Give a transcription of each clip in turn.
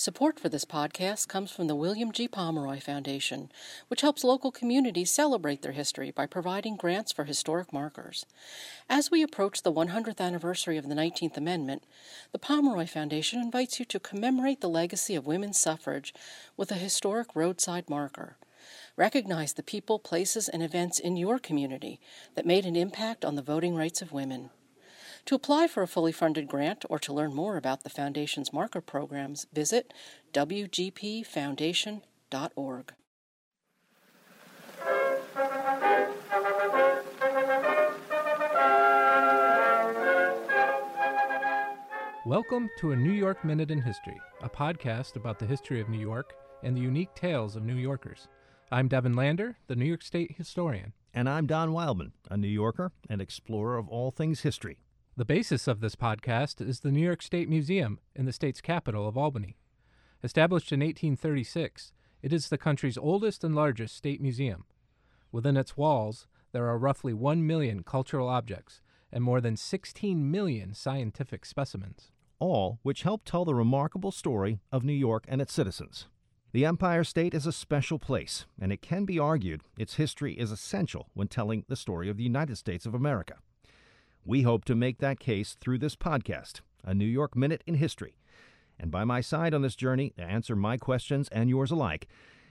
Support for this podcast comes from the William G. Pomeroy Foundation, which helps local communities celebrate their history by providing grants for historic markers. As we approach the 100th anniversary of the 19th Amendment, the Pomeroy Foundation invites you to commemorate the legacy of women's suffrage with a historic roadside marker. Recognize the people, places, and events in your community that made an impact on the voting rights of women. To apply for a fully funded grant or to learn more about the Foundation's marker programs, visit wgpfoundation.org. Welcome to a New York Minute in History, a podcast about the history of New York and the unique tales of New Yorkers. I'm Devin Lander, the New York State historian. And I'm Don Wildman, a New Yorker and explorer of all things history. The basis of this podcast is the New York State Museum in the state's capital of Albany. Established in 1836, it is the country's oldest and largest state museum. Within its walls, there are roughly 1 million cultural objects and more than 16 million scientific specimens. All which help tell the remarkable story of New York and its citizens. The Empire State is a special place, and it can be argued its history is essential when telling the story of the United States of America. We hope to make that case through this podcast, a New York Minute in History. And by my side on this journey to answer my questions and yours alike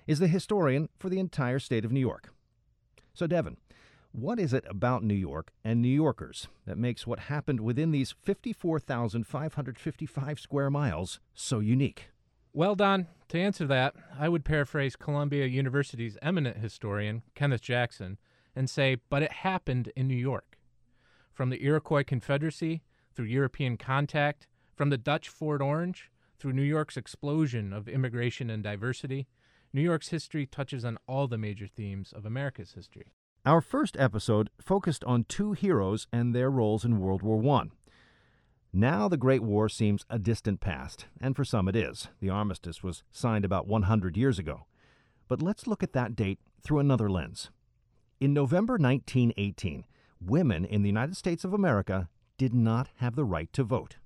is the historian for the entire state of New York. So, Devin, what is it about New York and New Yorkers that makes what happened within these 54,555 square miles so unique? Well, Don, to answer that, I would paraphrase Columbia University's eminent historian, Kenneth Jackson, and say, but it happened in New York. From the Iroquois Confederacy through European contact, from the Dutch Fort Orange through New York's explosion of immigration and diversity, New York's history touches on all the major themes of America's history. Our first episode focused on two heroes and their roles in World War I. Now the Great War seems a distant past, and for some it is. The armistice was signed about 100 years ago. But let's look at that date through another lens. In November 1918, women in the United States of America did not have the right to vote.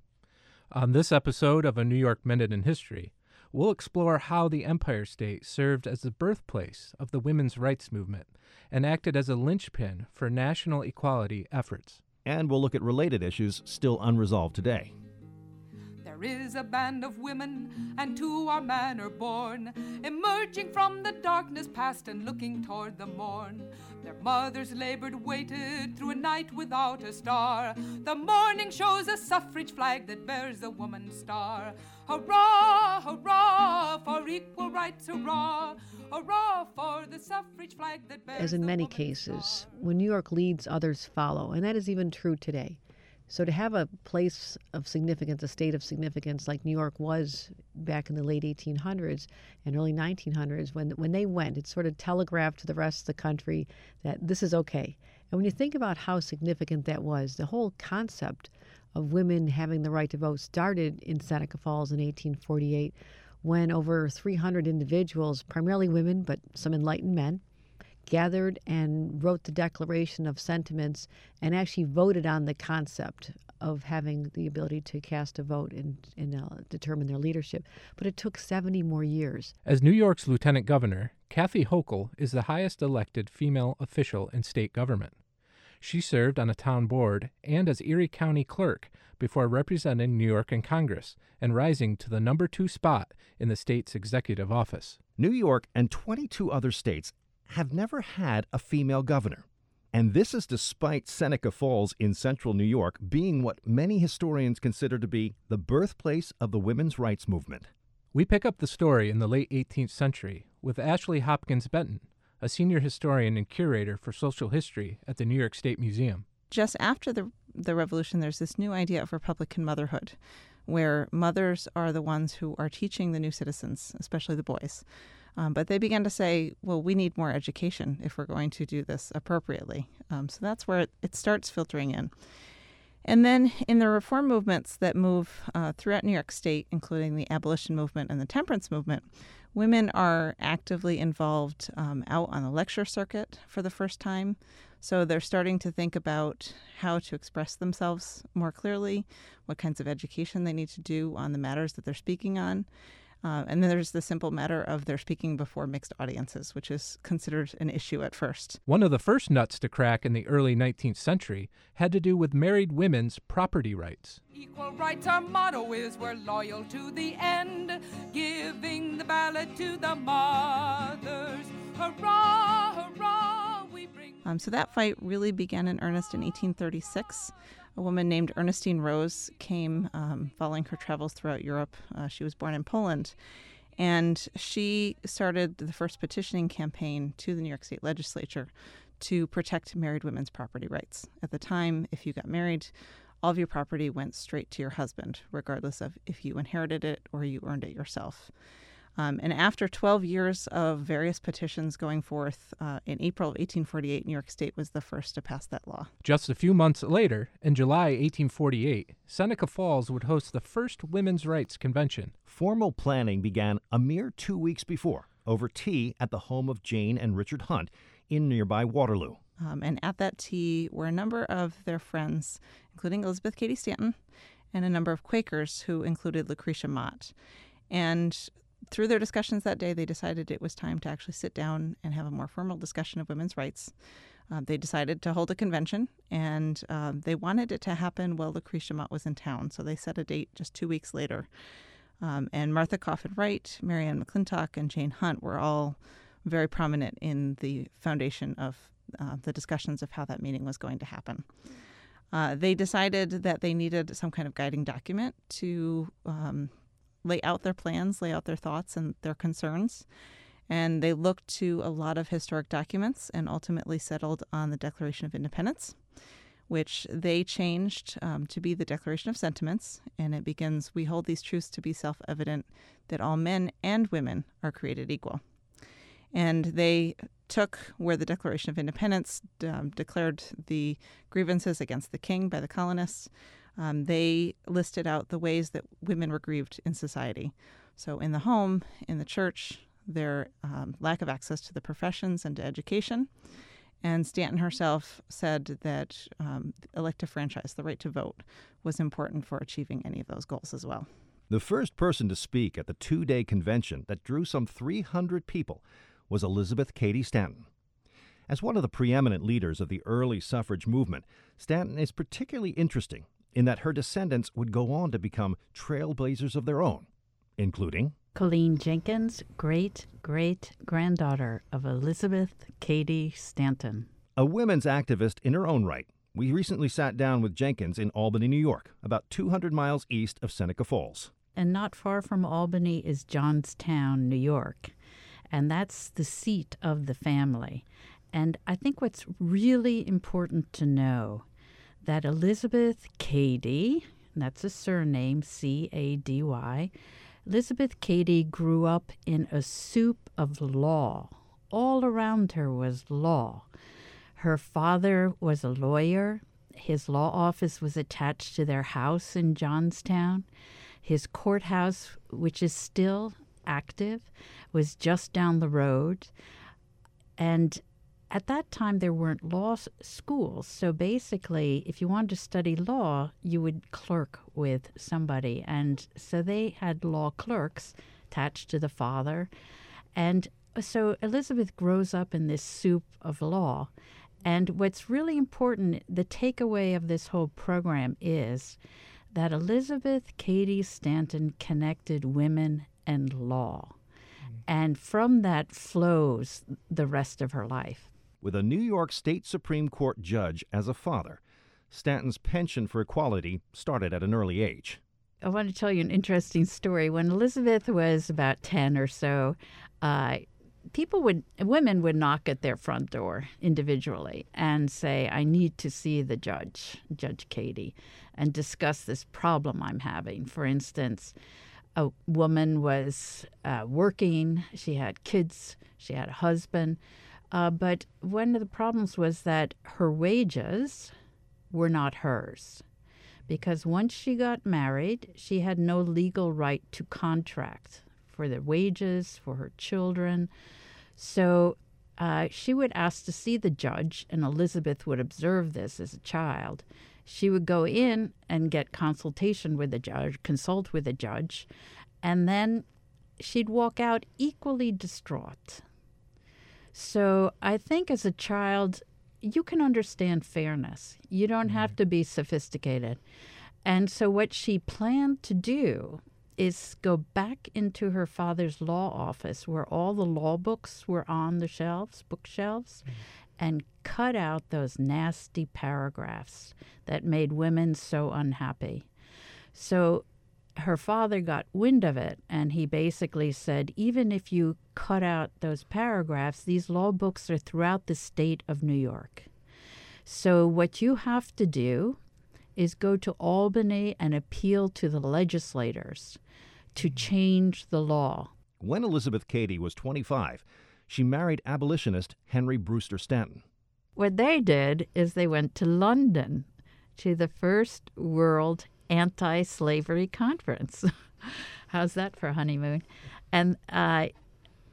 On this episode of A New York Minute in History, we'll explore how the Empire State served as the birthplace of the women's rights movement and acted as a linchpin for national equality efforts. And we'll look at related issues still unresolved today. There is a band of women, and to our manor born, emerging from the darkness past and looking toward the morn. Their mothers labored, waited through a night without a star. The morning shows a suffrage flag that bears a woman's star. Hurrah, hurrah, for equal rights, hurrah. Hurrah for the suffrage flag that bears As in the many cases, star. when New York leads, others follow, and that is even true today. So to have a place of significance, a state of significance like New York was back in the late 1800s and early 1900s, when when they went, it sort of telegraphed to the rest of the country that this is okay. And when you think about how significant that was, the whole concept of women having the right to vote started in Seneca Falls in 1848, when over 300 individuals, primarily women but some enlightened men, gathered and wrote the Declaration of Sentiments and actually voted on the concept of having the ability to cast a vote and, and uh, determine their leadership. But it took 70 more years. As New York's lieutenant governor, Kathy Hochul is the highest elected female official in state government. She served on a town board and as Erie County clerk before representing New York in Congress and rising to the number two spot in the state's executive office. New York and 22 other states have never had a female governor. And this is despite Seneca Falls in central New York being what many historians consider to be the birthplace of the women's rights movement. We pick up the story in the late 18th century with Ashley Hopkins Benton, a senior historian and curator for social history at the New York State Museum. just after the the revolution, there's this new idea of Republican motherhood, where mothers are the ones who are teaching the new citizens, especially the boys. Um, but they began to say, well, we need more education if we're going to do this appropriately. Um, so that's where it, it starts filtering in. And then in the reform movements that move uh, throughout New York State, including the abolition movement and the temperance movement, women are actively involved um, out on the lecture circuit for the first time. So they're starting to think about how to express themselves more clearly, what kinds of education they need to do on the matters that they're speaking on. Uh, and then there's the simple matter of their speaking before mixed audiences, which is considered an issue at first. One of the first nuts to crack in the early 19th century had to do with married women's property rights. Equal rights, our motto is we're loyal to the end, giving the ballot to the mothers. Hurrah, hurrah, we bring. Um, so that fight really began in earnest in 1836. A woman named Ernestine Rose came um, following her travels throughout Europe. Uh, she was born in Poland. And she started the first petitioning campaign to the New York State legislature to protect married women's property rights. At the time, if you got married, all of your property went straight to your husband, regardless of if you inherited it or you earned it yourself. Um, and after 12 years of various petitions going forth, uh, in April of 1848, New York State was the first to pass that law. Just a few months later, in July 1848, Seneca Falls would host the first women's rights convention. Formal planning began a mere two weeks before, over tea at the home of Jane and Richard Hunt in nearby Waterloo. Um, and at that tea were a number of their friends, including Elizabeth Cady Stanton and a number of Quakers who included Lucretia Mott. And through their discussions that day, they decided it was time to actually sit down and have a more formal discussion of women's rights. Uh, they decided to hold a convention, and uh, they wanted it to happen while Lucretia Mott was in town. So they set a date just two weeks later. Um, and Martha Coffin Wright, Marianne McClintock, and Jane Hunt were all very prominent in the foundation of uh, the discussions of how that meeting was going to happen. Uh, they decided that they needed some kind of guiding document to um, lay out their plans, lay out their thoughts and their concerns. And they looked to a lot of historic documents and ultimately settled on the Declaration of Independence, which they changed um, to be the Declaration of Sentiments. And it begins We hold these truths to be self evident that all men and women are created equal. And they took where the Declaration of Independence um, declared the grievances against the king by the colonists. Um, they listed out the ways that women were grieved in society. So, in the home, in the church, their um, lack of access to the professions and to education. And Stanton herself said that um, elective franchise, the right to vote, was important for achieving any of those goals as well. The first person to speak at the two day convention that drew some 300 people was Elizabeth Cady Stanton. As one of the preeminent leaders of the early suffrage movement, Stanton is particularly interesting in that her descendants would go on to become trailblazers of their own, including Coline Jenkins, great great granddaughter of Elizabeth Cady Stanton. A women's activist in her own right. We recently sat down with Jenkins in Albany, New York, about 200 miles east of Seneca Falls. And not far from Albany is Johnstown, New York. And that's the seat of the family. And I think what's really important to know that Elizabeth Cady, that's a surname, C A D Y, Elizabeth Cady grew up in a soup of law. All around her was law. Her father was a lawyer. His law office was attached to their house in Johnstown. His courthouse, which is still active, was just down the road. And at that time there weren't law schools. So basically if you wanted to study law you would clerk with somebody. And so they had law clerks attached to the father. And uh, so elizabeth grows up in this soup of law. And what's really important the takeaway of this whole program is that elizabeth cady stanton connected women and law. Mm. And from that flows the rest of her life with a New York State Supreme Court judge as a father. Stanton's penchant for equality started at an early age. I want to tell you an interesting story. When Elizabeth was about 10 or so, uh, people would, women would knock at their front door individually and say, I need to see the judge, Judge Cady, and discuss this problem I'm having. For instance, a woman was uh, working, she had kids, she had a husband uh, but one of the problems was that her wages were not hers. Because once she got married, she had no legal right to contract for the wages, for her children. So uh, she would ask to see the judge, and Elizabeth would observe this as a child. She would go in and get consultation with the judge, consult with the judge, and then she'd walk out equally distraught. So I think as a child, you can understand fairness. You don't have mm-hmm. to be sophisticated. And so what she planned to do is go back into her father's law office where all the law books were on the shelves, bookshelves, mm-hmm. and cut out those nasty paragraphs that made women so unhappy. So her father got wind of it and he basically said even if you cut out those paragraphs, these law books are throughout the state of New York. So what you have to do is go to Albany and appeal to the legislators to change the law. When Elizabeth Cady was 25, she married abolitionist Henry Brewster Stanton. What they did is they went to London to the first World Anti Slavery Conference. How's that for honeymoon? And uh,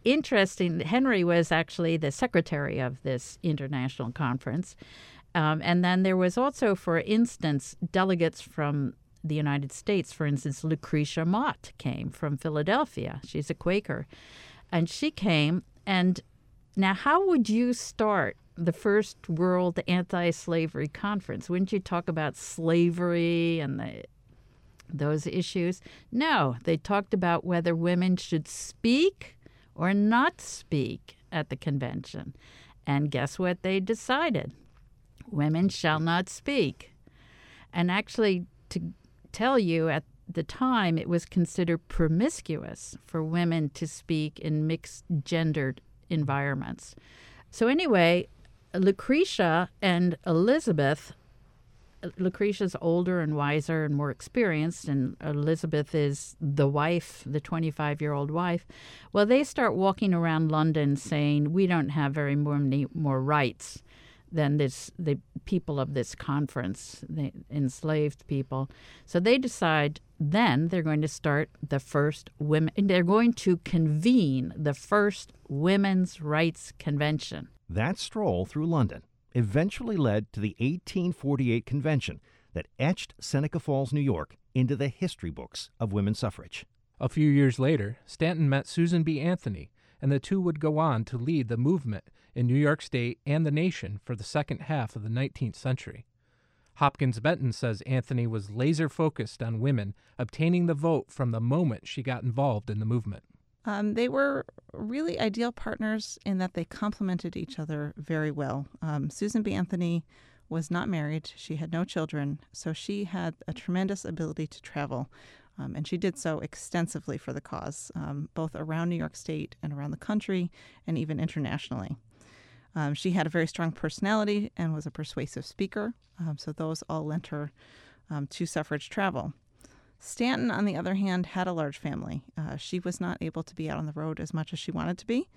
interesting, Henry was actually the secretary of this international conference. Um, and then there was also, for instance, delegates from the United States. For instance, Lucretia Mott came from Philadelphia. She's a Quaker. And she came. And now, how would you start the first World Anti Slavery Conference? Wouldn't you talk about slavery and the, those issues? No, they talked about whether women should speak or not speak at the convention. And guess what they decided? Women shall not speak. And actually, to tell you, at the time, it was considered promiscuous for women to speak in mixed gendered environments. So, anyway, Lucretia and Elizabeth. Lucretia's older and wiser and more experienced, and Elizabeth is the wife, the 25 year old wife. Well, they start walking around London saying, We don't have very many more rights than this the people of this conference, the enslaved people. So they decide then they're going to start the first women. They're going to convene the first women's rights convention. That stroll through London eventually led to the 1848 convention that etched Seneca Falls, New York, into the history books of women's suffrage. A few years later, Stanton met Susan B. Anthony, and the two would go on to lead the movement in New York State and the nation for the second half of the 19th century. Hopkins Benton says Anthony was laser focused on women obtaining the vote from the moment she got involved in the movement. Um, they were really ideal partners in that they complemented each other very well. Um, Susan B. Anthony was not married, she had no children, so she had a tremendous ability to travel. Um, and she did so extensively for the cause, um, both around New York State and around the country, and even internationally. Um, she had a very strong personality and was a persuasive speaker, um, so those all lent her um, to suffrage travel. Stanton, on the other hand, had a large family. Uh, she was not able to be out on the road as much as she wanted to be,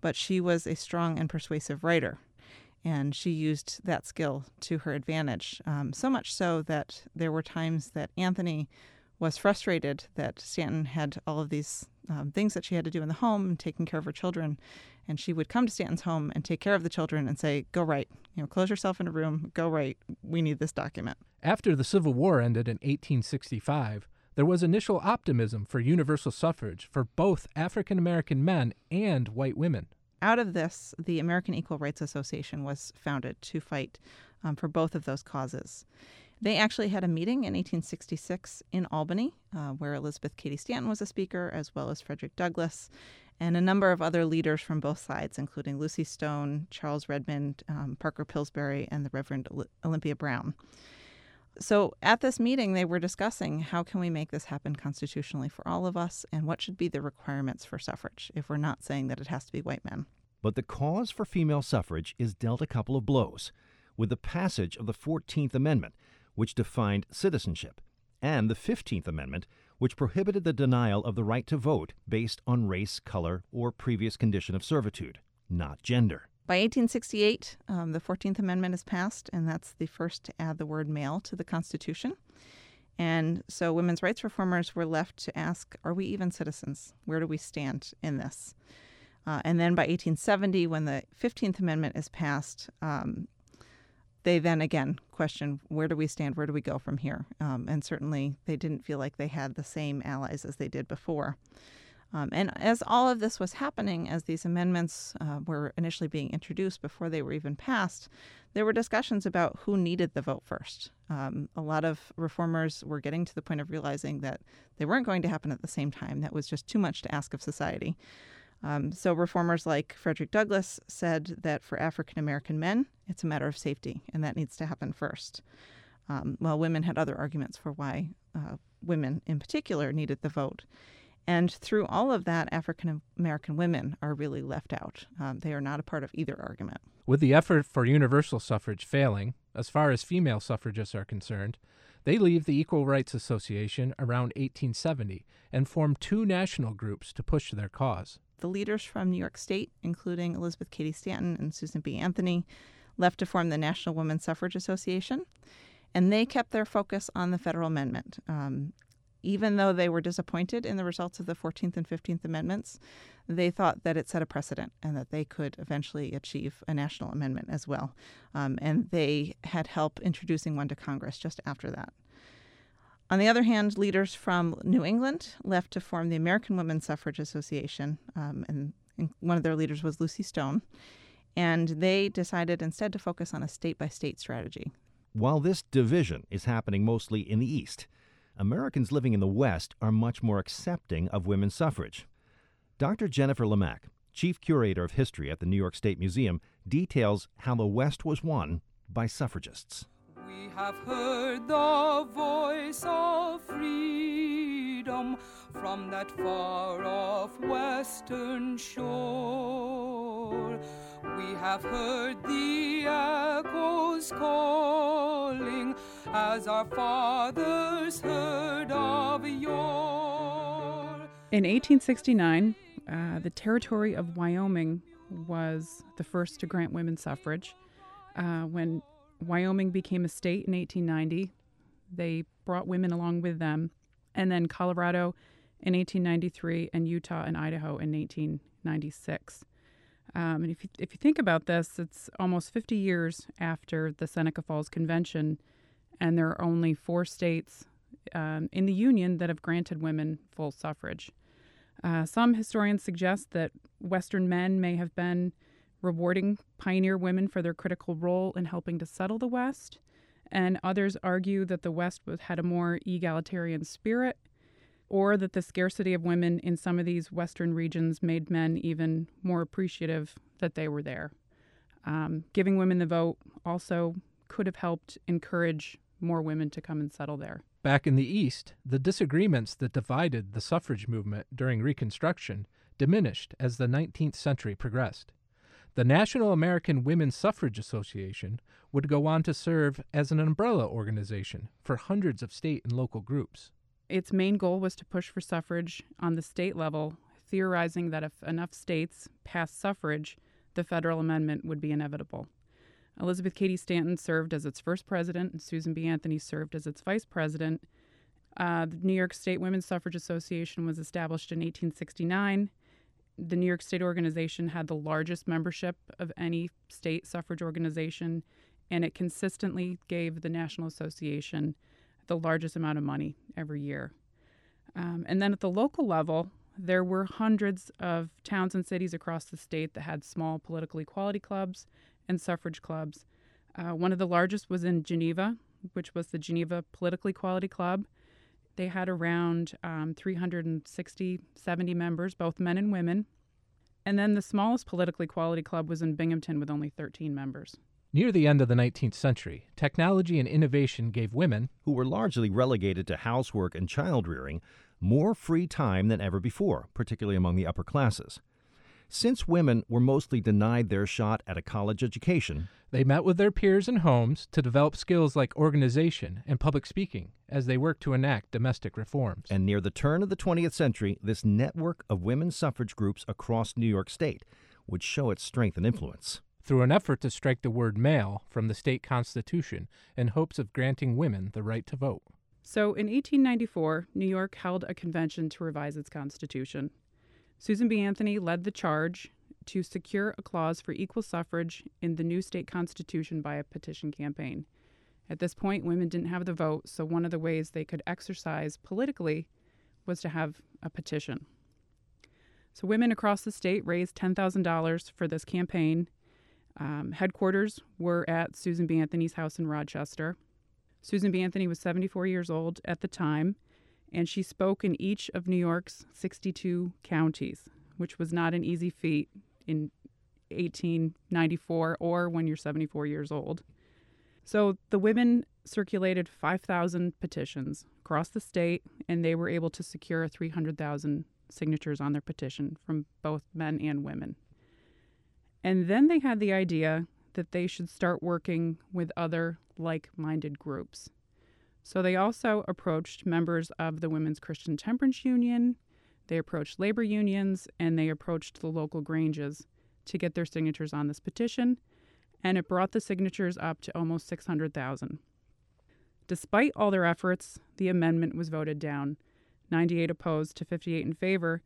but she was a strong and persuasive writer, and she used that skill to her advantage. Um, so much so that there were times that Anthony was frustrated that Stanton had all of these um, things that she had to do in the home taking care of her children. And she would come to Stanton's home and take care of the children and say, Go write. You know, close yourself in a room, go write. We need this document. After the Civil War ended in 1865, there was initial optimism for universal suffrage for both African American men and white women. Out of this, the American Equal Rights Association was founded to fight um, for both of those causes. They actually had a meeting in 1866 in Albany, uh, where Elizabeth Cady Stanton was a speaker, as well as Frederick Douglass, and a number of other leaders from both sides, including Lucy Stone, Charles Remond, um, Parker Pillsbury, and the Reverend Olympia Brown. So at this meeting, they were discussing how can we make this happen constitutionally for all of us, and what should be the requirements for suffrage if we're not saying that it has to be white men. But the cause for female suffrage is dealt a couple of blows with the passage of the 14th Amendment, which defined citizenship, and the 15th Amendment, which prohibited the denial of the right to vote based on race, color, or previous condition of servitude, not gender. By 1868, um, the 14th Amendment is passed, and that's the first to add the word male to the Constitution. And so women's rights reformers were left to ask are we even citizens? Where do we stand in this? Uh, and then by 1870, when the 15th Amendment is passed, um, they then again question where do we stand? Where do we go from here? Um, and certainly they didn't feel like they had the same allies as they did before. Um, and as all of this was happening, as these amendments uh, were initially being introduced before they were even passed, there were discussions about who needed the vote first. Um, a lot of reformers were getting to the point of realizing that they weren't going to happen at the same time. That was just too much to ask of society. Um, so, reformers like Frederick Douglass said that for African American men, it's a matter of safety, and that needs to happen first. Um, while women had other arguments for why uh, women in particular needed the vote. And through all of that, African American women are really left out. Um, they are not a part of either argument. With the effort for universal suffrage failing, as far as female suffragists are concerned, they leave the Equal Rights Association around 1870 and form two national groups to push their cause the leaders from New York State, including Elizabeth Cady Stanton and Susan B. Anthony, left to form the National Women's Suffrage Association, and they kept their focus on the federal amendment. Um, even though they were disappointed in the results of the 14th and 15th Amendments, they thought that it set a precedent and that they could eventually achieve a national amendment as well. Um, and they had help introducing one to Congress just after that. On the other hand, leaders from New England left to form the American Women's Suffrage Association, um, and, and one of their leaders was Lucy Stone. And they decided instead to focus on a state by state strategy. While this division is happening mostly in the East, Americans living in the West are much more accepting of women's suffrage. Dr. Jennifer Lemak, chief curator of history at the New York State Museum, details how the West was won by suffragists. We have heard the voice of freedom from that far off western shore. We have heard the echoes calling as our fathers heard of yore. In 1869, uh, the territory of Wyoming was the first to grant women suffrage. Uh, when Wyoming became a state in 1890. They brought women along with them. And then Colorado in 1893 and Utah and Idaho in 1896. Um, and if you, if you think about this, it's almost 50 years after the Seneca Falls Convention, and there are only four states um, in the Union that have granted women full suffrage. Uh, some historians suggest that Western men may have been rewarding pioneer women for their critical role in helping to settle the West, and others argue that the West had a more egalitarian spirit, or that the scarcity of women in some of these Western regions made men even more appreciative that they were there. Um, giving women the vote also could have helped encourage more women to come and settle there. Back in the East, the disagreements that divided the suffrage movement during Reconstruction diminished as the 19th century progressed. The National American Women's Suffrage Association would go on to serve as an umbrella organization for hundreds of state and local groups. Its main goal was to push for suffrage on the state level, theorizing that if enough states passed suffrage, the federal amendment would be inevitable. Elizabeth Cady Stanton served as its first president, and Susan B. Anthony served as its vice president. Uh, the New York State Women's Suffrage Association was established in 1869 the New York State organization had the largest membership of any state suffrage organization, and it consistently gave the National Association the largest amount of money every year. Um, and then at the local level, there were hundreds of towns and cities across the state that had small political equality clubs and suffrage clubs. Uh, one of the largest was in Geneva, which was the Geneva Political Equality Club. They had around um, 360, 70 members, both men and women. And then the smallest political equality club was in Binghamton with only 13 members. Near the end of the 19th century, technology and innovation gave women, who were largely relegated to housework and child rearing, more free time than ever before, particularly among the upper classes. Since women were mostly denied their shot at a college education, they met with their peers in homes to develop skills like organization and public speaking as they worked to enact domestic reforms. And near the turn of the 20th century, this network of women's suffrage groups across New York State would show its strength and influence. Through an effort to strike the word male from the state constitution in hopes of granting women the right to vote. So in 1894, New York held a convention to revise its constitution. Susan B. Anthony led the charge to secure a clause for equal suffrage in the new state constitution by a petition campaign. At this point, women didn't have the vote, so one of the ways they could exercise politically was to have a petition. So, women across the state raised $10,000 for this campaign. Um, headquarters were at Susan B. Anthony's house in Rochester. Susan B. Anthony was 74 years old at the time, and she spoke in each of New York's 62 counties, which was not an easy feat in 1894 or when you're 74 years old. So the women circulated 5,000 petitions across the state, and they were able to secure 300,000 signatures on their petition from both men and women. And then they had the idea that they should start working with other like minded groups. So they also approached members of the Women's Christian Temperance Union, they approached labor unions, and they approached the local granges to get their signatures on this petition, and it brought the signatures up to almost 600,000. Despite all their efforts, the amendment was voted down 98 opposed to 58 in favor.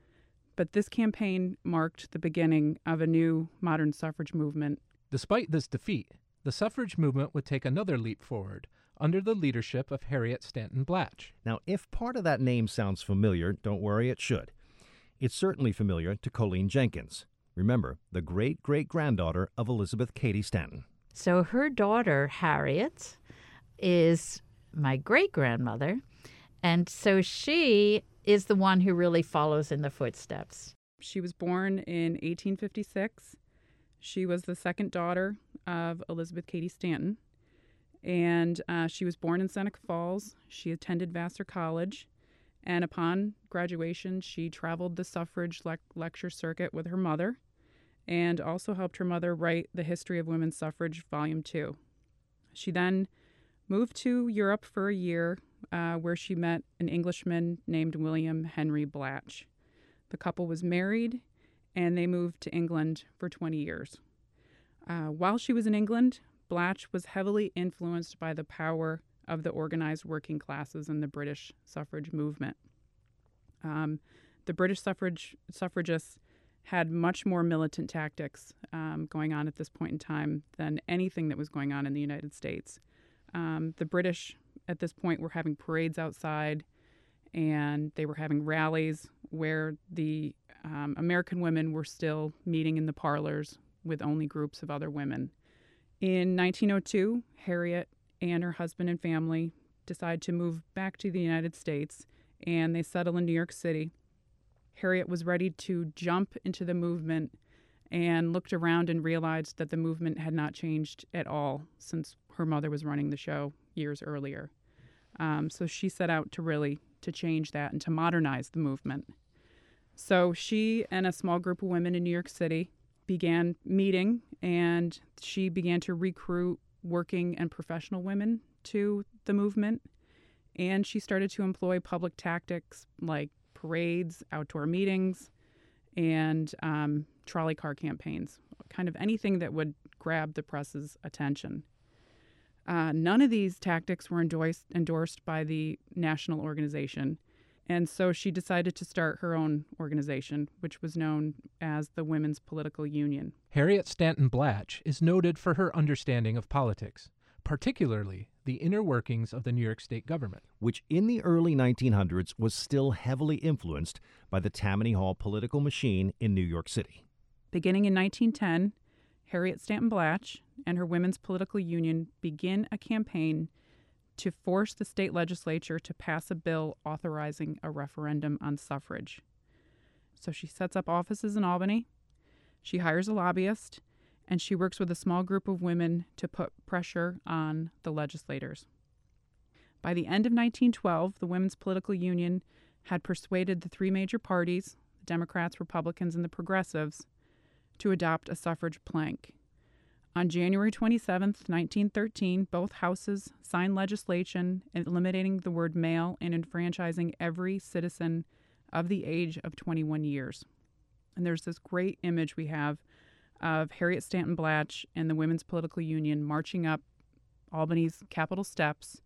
But this campaign marked the beginning of a new modern suffrage movement. Despite this defeat, the suffrage movement would take another leap forward under the leadership of Harriet Stanton Blatch. Now, if part of that name sounds familiar, don't worry, it should. It's certainly familiar to Coline Jenkins. Remember, the great great granddaughter of Elizabeth Cady Stanton. So her daughter, Harriet, is my great grandmother. And so she is the one who really follows in the footsteps. She was born in 1856. She was the second daughter of Elizabeth Cady Stanton. And uh, she was born in Seneca Falls. She attended Vassar College. And upon graduation, she traveled the suffrage le- lecture circuit with her mother and also helped her mother write The History of Women's Suffrage, Volume 2. She then moved to Europe for a year uh, where she met an Englishman named William Henry Blatch. The couple was married and they moved to England for 20 years. Uh, while she was in England, Blatch was heavily influenced by the power of the organized working classes in the British suffrage movement. Um, the British suffrage suffragists had much more militant tactics um, going on at this point in time than anything that was going on in the United States. Um, the British at this point were having parades outside and they were having rallies where the um, American women were still meeting in the parlors with only groups of other women. In 1902, Harriet and her husband and family decide to move back to the United States and they settle in New York City. Harriet was ready to jump into the movement and looked around and realized that the movement had not changed at all since her mother was running the show years earlier. Um, so she set out to really to change that and to modernize the movement. So she and a small group of women in New York City began meeting, and she began to recruit working and professional women to the movement. And she started to employ public tactics like parades, outdoor meetings, and um, trolley car campaigns, kind of anything that would grab the press's attention. Uh, none of these tactics were endorsed, endorsed by the national organization. And so she decided to start her own organization, which was known as the Women's Political Union. Harriet Stanton Blatch is noted for her understanding of politics, particularly the inner workings of the New York State government, which in the early 1900s was still heavily influenced by the Tammany Hall political machine in New York City. Beginning in 1910, Harriet Stanton Blatch and her Women's Political Union begin a campaign to force the state legislature to pass a bill authorizing a referendum on suffrage. So she sets up offices in Albany, she hires a lobbyist, and she works with a small group of women to put pressure on the legislators. By the end of 1912, the Women's Political Union had persuaded the three major parties the Democrats, Republicans, and the Progressives to adopt a suffrage plank. On January 27, 1913, both houses signed legislation eliminating the word male and enfranchising every citizen of the age of 21 years. And there's this great image we have of Harriet Stanton Blatch and the Women's Political Union marching up Albany's Capitol steps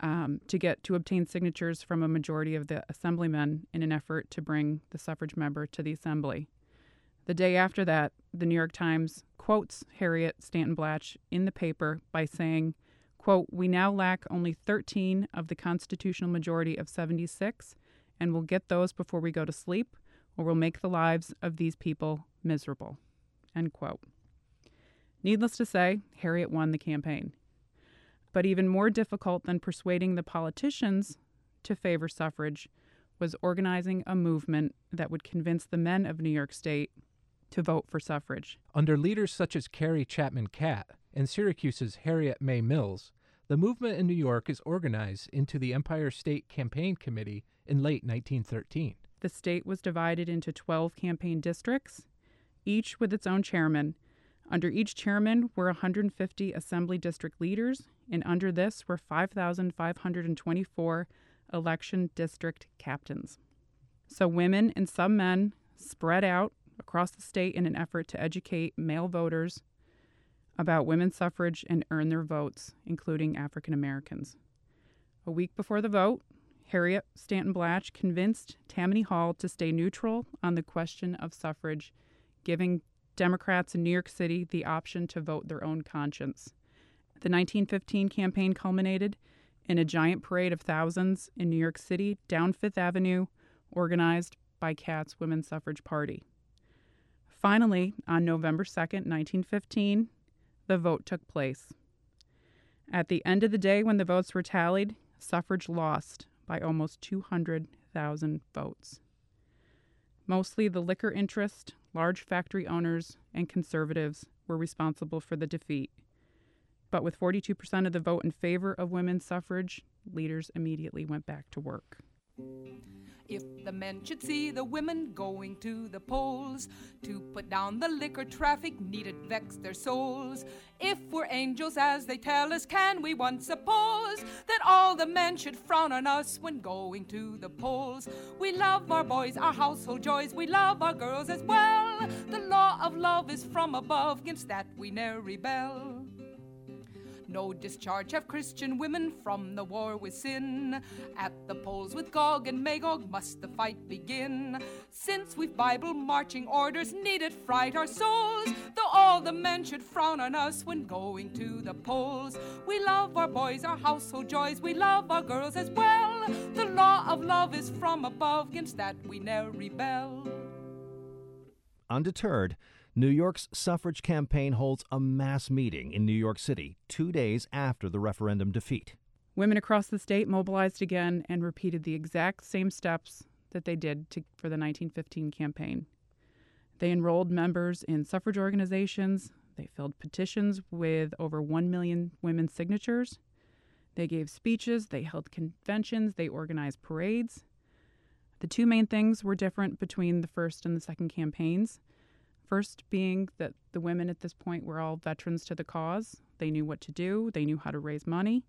um, to get to obtain signatures from a majority of the assemblymen in an effort to bring the suffrage member to the assembly. The day after that, the New York Times quotes Harriet Stanton Blatch in the paper by saying, quote, We now lack only 13 of the constitutional majority of 76, and we'll get those before we go to sleep, or we'll make the lives of these people miserable. End quote. Needless to say, Harriet won the campaign. But even more difficult than persuading the politicians to favor suffrage was organizing a movement that would convince the men of New York State to vote for suffrage. Under leaders such as Carrie Chapman Catt and Syracuse's Harriet May Mills, the movement in New York is organized into the Empire State Campaign Committee in late 1913. The state was divided into 12 campaign districts, each with its own chairman. Under each chairman were 150 assembly district leaders, and under this were 5,524 election district captains. So women and some men spread out across the state in an effort to educate male voters about women's suffrage and earn their votes, including African Americans. A week before the vote, Harriet Stanton Blatch convinced Tammany Hall to stay neutral on the question of suffrage, giving Democrats in New York City the option to vote their own conscience. The 1915 campaign culminated in a giant parade of thousands in New York City down Fifth Avenue, organized by Catt's Women's Suffrage Party. Finally, on November 2, 1915, the vote took place. At the end of the day, when the votes were tallied, suffrage lost by almost 200,000 votes. Mostly the liquor interest, large factory owners, and conservatives were responsible for the defeat. But with 42% of the vote in favor of women's suffrage, leaders immediately went back to work. If the men should see the women going to the polls to put down the liquor traffic, need it vex their souls. If we're angels as they tell us, can we once suppose that all the men should frown on us when going to the polls? We love our boys, our household joys, we love our girls as well. The law of love is from above, against that we ne'er rebel. No discharge have Christian women from the war with sin. At the polls with Gog and Magog must the fight begin. Since we've Bible marching orders, need it fright our souls. Though all the men should frown on us when going to the polls. We love our boys, our household joys, we love our girls as well. The law of love is from above, against that we ne'er rebel. Undeterred, New York's suffrage campaign holds a mass meeting in New York City two days after the referendum defeat. Women across the state mobilized again and repeated the exact same steps that they did to, for the 1915 campaign. They enrolled members in suffrage organizations, they filled petitions with over 1 million women's signatures, they gave speeches, they held conventions, they organized parades. The two main things were different between the first and the second campaigns. First, being that the women at this point were all veterans to the cause. They knew what to do, they knew how to raise money.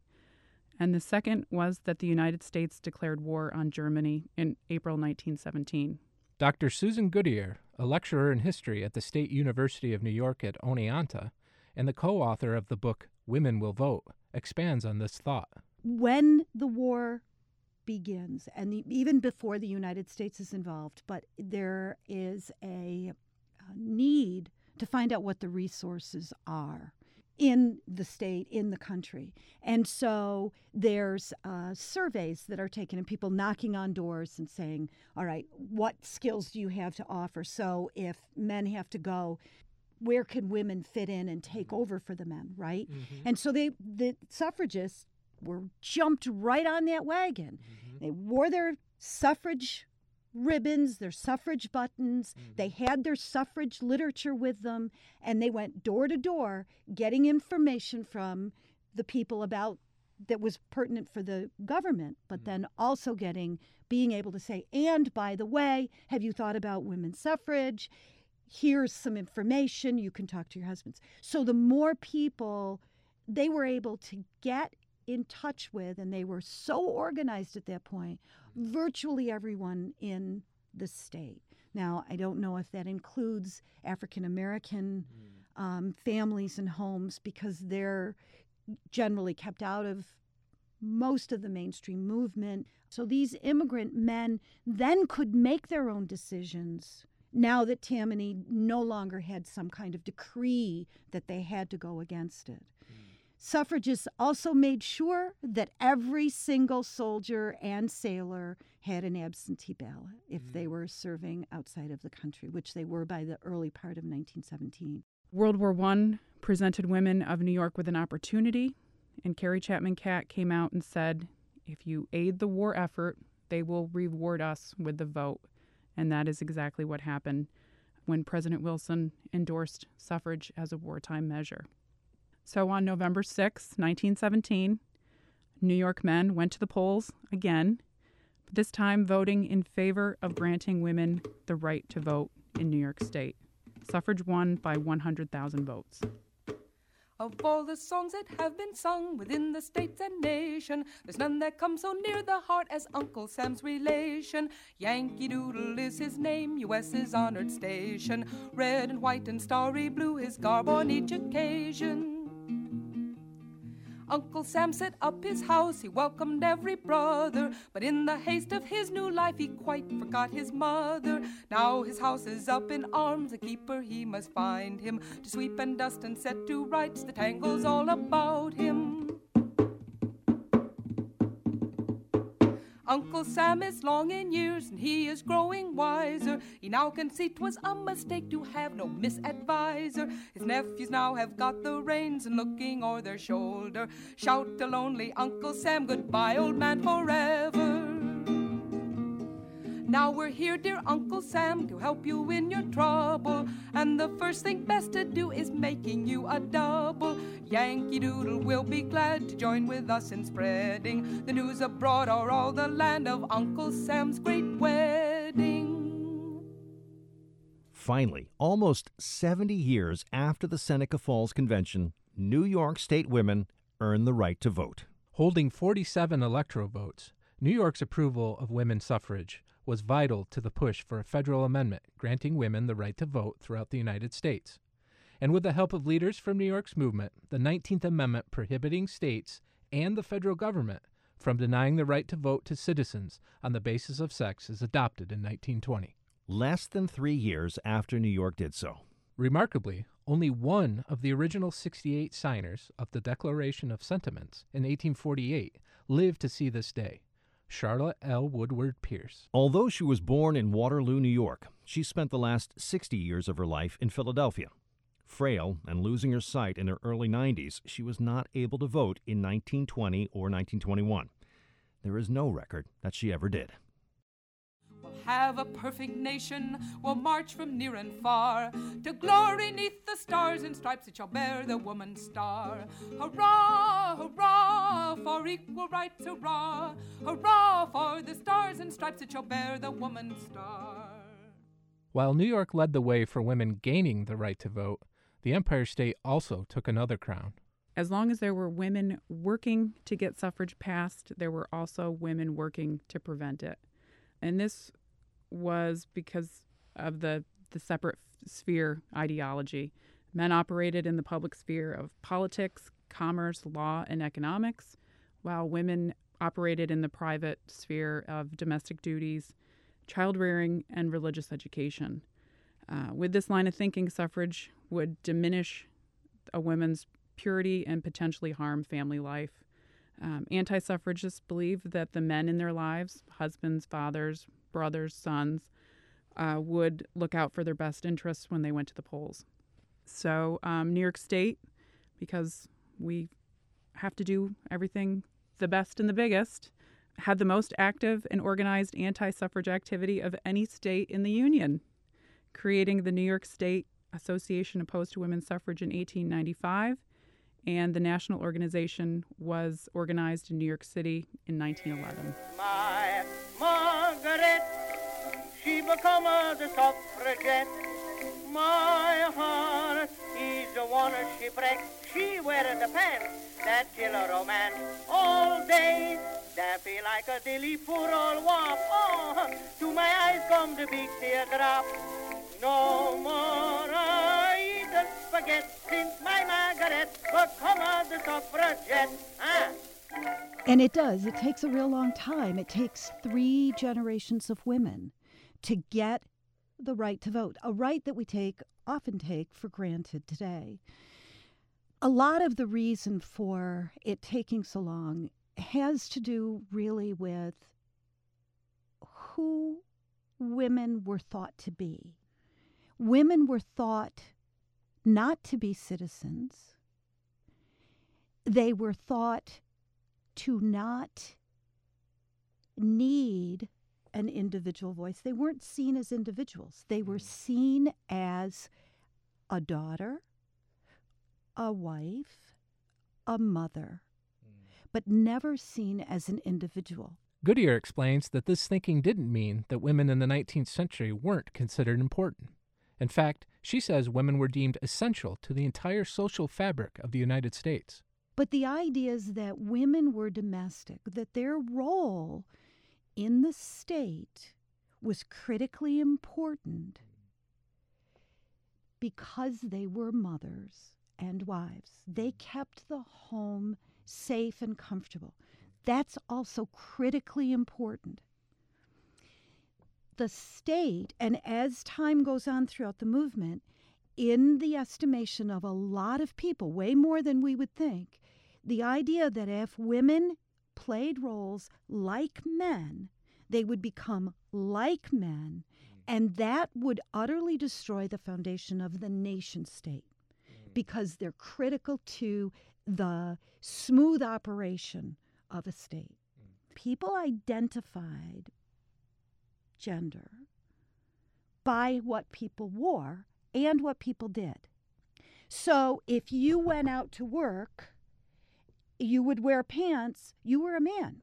And the second was that the United States declared war on Germany in April 1917. Dr. Susan Goodier, a lecturer in history at the State University of New York at Oneonta, and the co author of the book Women Will Vote, expands on this thought. When the war begins, and the, even before the United States is involved, but there is a, a need to find out what the resources are in the state, in the country. And so there's uh, surveys that are taken and people knocking on doors and saying, all right, what skills do you have to offer? So if men have to go, where can women fit in and take over for the men, right? Mm-hmm. And so they the suffragists were jumped right on that wagon. Mm-hmm. They wore their suffrage ribbons, their suffrage buttons. Mm-hmm. They had their suffrage literature with them, and they went door to door getting information from the people about that was pertinent for the government, but mm-hmm. then also getting being able to say, and by the way, have you thought about women's suffrage? here's some information you can talk to your husbands so the more people they were able to get in touch with and they were so organized at that point virtually everyone in the state now i don't know if that includes african american mm. um, families and homes because they're generally kept out of most of the mainstream movement so these immigrant men then could make their own decisions now that Tammany no longer had some kind of decree that they had to go against it. Mm. Suffragists also made sure that every single soldier and sailor had an absentee ballot if they were serving outside of the country, which they were by the early part of 1917. World War I presented women of New York with an opportunity, and Carrie Chapman Catt came out and said, if you aid the war effort, they will reward us with the vote. And that is exactly what happened when President Wilson endorsed suffrage as a wartime measure. So on November 6, 1917, New York men went to the polls again, this time voting in favor of granting women the right to vote in New York State. Suffrage won by 100,000 votes. Of all the songs that have been sung within the states and nation, there's none that come so near the heart as Uncle Sam's relation. Yankee Doodle is his name, U.S.'s honored station. Red and white and starry blue, his garb on each occasion. Uncle Sam set up his house, he welcomed every brother, but in the haste of his new life he quite forgot his mother. Now his house is up in arms, a keeper he must find him to sweep and dust and set to rights the tangles all about him. Uncle Sam is long in years and he is growing wiser. He now can see 'twas a mistake to have no misadviser. His nephews now have got the reins and looking o'er their shoulder. Shout to lonely Uncle Sam, goodbye, old man, forever. Now we're here, dear Uncle Sam, to help you in your trouble. And the first thing best to do is making you a double. Yankee Doodle will be glad to join with us in spreading the news abroad o'er all the land of Uncle Sam's great wedding. Finally, almost 70 years after the Seneca Falls Convention, New York State women earned the right to vote. Holding 47 electoral votes, New York's approval of women's suffrage was vital to the push for a federal amendment granting women the right to vote throughout the United States. And with the help of leaders from New York's movement, the 19th Amendment prohibiting states and the federal government from denying the right to vote to citizens on the basis of sex is adopted in 1920. Less than three years after New York did so. Remarkably, only one of the original 68 signers of the Declaration of Sentiments in 1848 lived to see this day. Charlotte L. Woodward Pierce. Although she was born in Waterloo, New York, she spent the last 60 years of her life in Philadelphia. Frail and losing her sight in her early 90s, she was not able to vote in 1920 or 1921. There is no record that she ever did. We'll have a perfect nation, we'll march from near and far to glory neath the stars and stripes that shall bear the woman's star. Hurrah, hurrah, for equal rights, hurrah, hurrah, for the stars and stripes that shall bear the woman's star. While New York led the way for women gaining the right to vote, the Empire State also took another crown. As long as there were women working to get suffrage passed, there were also women working to prevent it. And this was because of the, the separate sphere ideology. Men operated in the public sphere of politics, commerce, law, and economics, while women operated in the private sphere of domestic duties, child rearing, and religious education. Uh, with this line of thinking, suffrage would diminish a woman's purity and potentially harm family life. Um, Anti suffragists believe that the men in their lives, husbands, fathers, brothers, sons, uh, would look out for their best interests when they went to the polls. So, um, New York State, because we have to do everything the best and the biggest, had the most active and organized anti suffrage activity of any state in the Union, creating the New York State Association Opposed to Women's Suffrage in 1895 and the national organization was organized in New York City in 1911. My Margaret, she become a suffragette. My heart is the one she break. She wearing the pants that kill a romance all day. That feel like a dilly poor old wop. Oh, to my eyes come the big teardrop. No more I eat the spaghetti since my Margaret become the suffragette. Ah. And it does. It takes a real long time. It takes three generations of women to get the right to vote, a right that we take often take for granted today. a lot of the reason for it taking so long has to do really with who women were thought to be. Women were thought not to be citizens. They were thought to not need an individual voice. They weren't seen as individuals, they were mm. seen as a daughter, a wife, a mother, mm. but never seen as an individual. Goodier explains that this thinking didn't mean that women in the 19th century weren't considered important. In fact, she says women were deemed essential to the entire social fabric of the United States. But the idea is that women were domestic, that their role in the state was critically important because they were mothers and wives. They kept the home safe and comfortable. That's also critically important. The state, and as time goes on throughout the movement, in the estimation of a lot of people, way more than we would think, the idea that if women played roles like men, they would become like men, mm. and that would utterly destroy the foundation of the nation state mm. because they're critical to the smooth operation of a state. Mm. People identified gender by what people wore and what people did. So if you went out to work, you would wear pants, you were a man.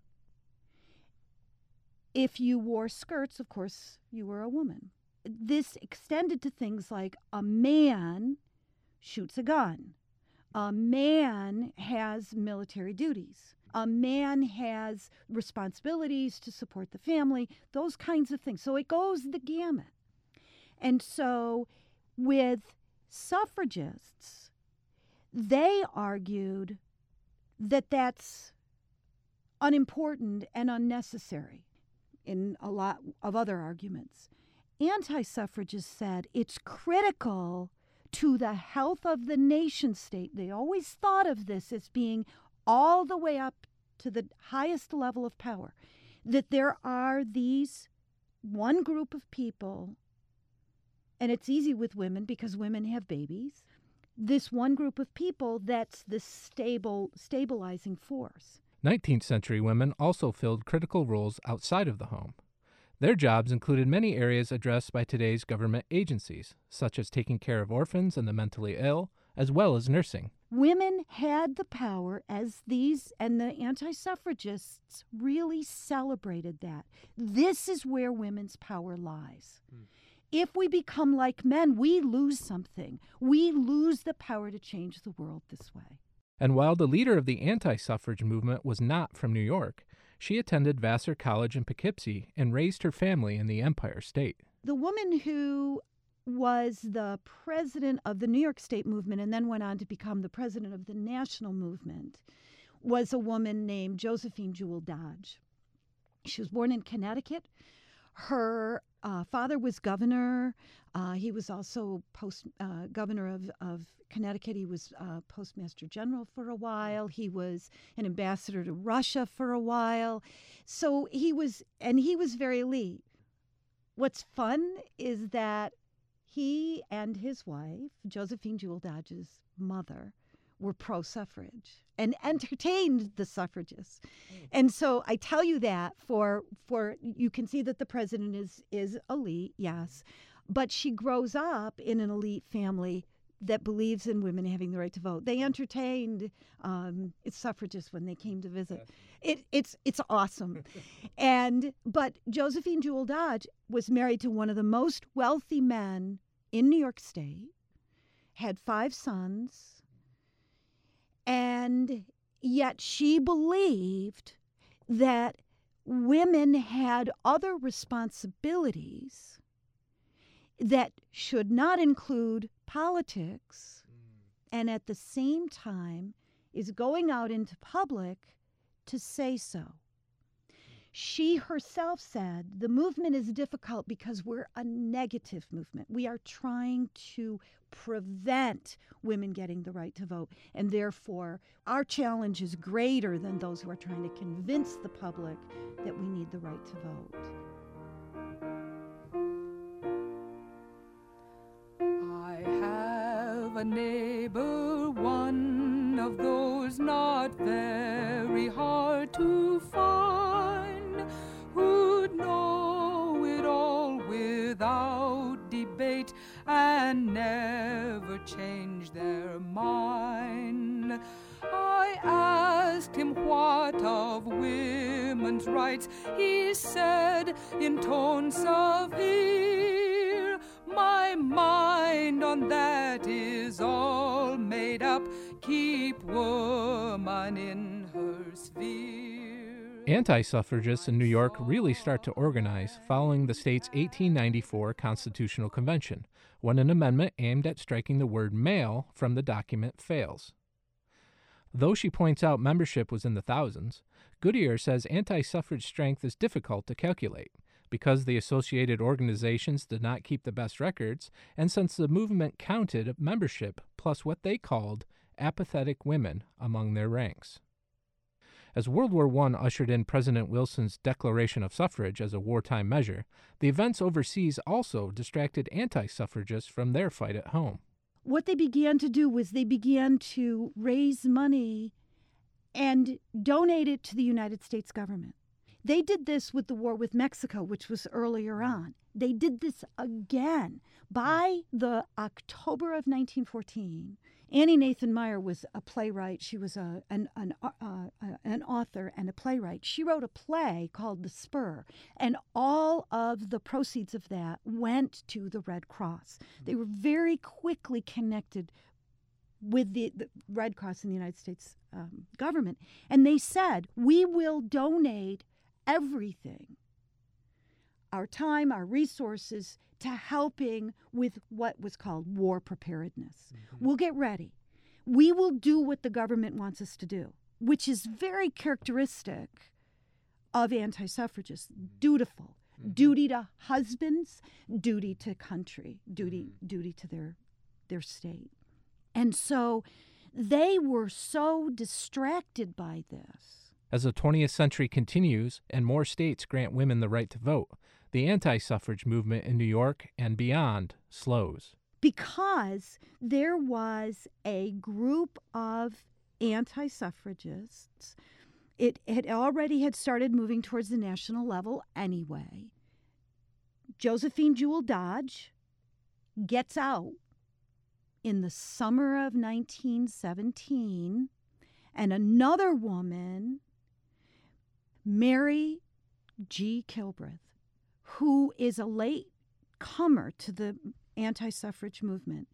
If you wore skirts, of course, you were a woman. This extended to things like a man shoots a gun, a man has military duties, a man has responsibilities to support the family, those kinds of things. So it goes the gamut. And so with suffragists, they argued that that's unimportant and unnecessary in a lot of other arguments. Anti suffragists said it's critical to the health of the nation state. They always thought of this as being all the way up to the highest level of power. That there are these one group of people, and it's easy with women because women have babies. This one group of people that's the stable, stabilizing force. 19th century women also filled critical roles outside of the home. Their jobs included many areas addressed by today's government agencies, such as taking care of orphans and the mentally ill, as well as nursing. Women had the power as these, and the anti suffragists really celebrated that. This is where women's power lies. Mm. If we become like men, we lose something. We lose the power to change the world this way. And while the leader of the anti suffrage movement was not from New York, she attended Vassar College in Poughkeepsie and raised her family in the Empire State. The woman who was the president of the New York State movement and then went on to become the president of the national movement was a woman named Josephine Jewell Dodge. She was born in Connecticut. Her uh, father was governor. Uh, he was also post uh, governor of, of Connecticut. He was uh, postmaster general for a while. He was an ambassador to Russia for a while. So he was, and he was very elite. What's fun is that he and his wife, Josephine Jewell Dodge's mother, were pro suffrage and entertained the suffragists. Mm. And so I tell you that for for you can see that the president is is elite, yes, but she grows up in an elite family that believes in women having the right to vote. They entertained um, suffragists when they came to visit. It, it's it's awesome, and but Josephine Jewell Dodge was married to one of the most wealthy men in New York State, had five sons, and yet she believed that women had other responsibilities that should not include politics mm. and at the same time is going out into public to say so. She herself said the movement is difficult because we're a negative movement. We are trying to prevent women getting the right to vote, and therefore our challenge is greater than those who are trying to convince the public that we need the right to vote. I have a neighbor, one of those not very hard to find, who'd know it all without debate and never change their mind. I asked him what of women's rights. He said in tones of fear, My mind on that is all made up. Keep woman in her sphere. Anti suffragists in New York really start to organize following the state's 1894 Constitutional Convention, when an amendment aimed at striking the word male from the document fails. Though she points out membership was in the thousands, Goodier says anti suffrage strength is difficult to calculate because the associated organizations did not keep the best records, and since the movement counted membership plus what they called apathetic women among their ranks. As World War I ushered in President Wilson's declaration of suffrage as a wartime measure, the events overseas also distracted anti suffragists from their fight at home. What they began to do was they began to raise money and donate it to the United States government. They did this with the war with Mexico, which was earlier mm. on. They did this again. By the October of 1914, Annie Nathan Meyer was a playwright. She was a, an, an, uh, uh, an author and a playwright. She wrote a play called The Spur, and all of the proceeds of that went to the Red Cross. They were very quickly connected with the, the Red Cross in the United States um, government. And they said, We will donate everything our time, our resources to helping with what was called war preparedness. Mm-hmm. We'll get ready. We will do what the government wants us to do, which is very characteristic of anti suffragists dutiful. Mm-hmm. Duty to husbands, duty to country, duty mm-hmm. duty to their their state. And so they were so distracted by this. As the 20th century continues and more states grant women the right to vote, the anti suffrage movement in New York and beyond slows. Because there was a group of anti suffragists. It had already had started moving towards the national level anyway. Josephine Jewell Dodge gets out in the summer of 1917, and another woman, Mary G. Kilbreth, who is a late comer to the anti suffrage movement,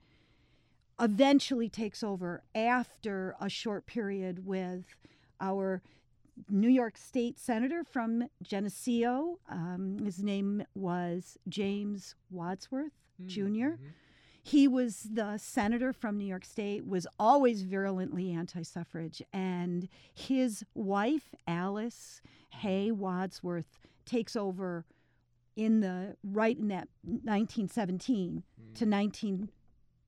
eventually takes over after a short period with our New York State Senator from Geneseo. Um, his name was James Wadsworth mm-hmm. Jr. He was the senator from New York State, was always virulently anti suffrage, and his wife, Alice Hay Wadsworth, takes over in the right in that 1917 mm. to 19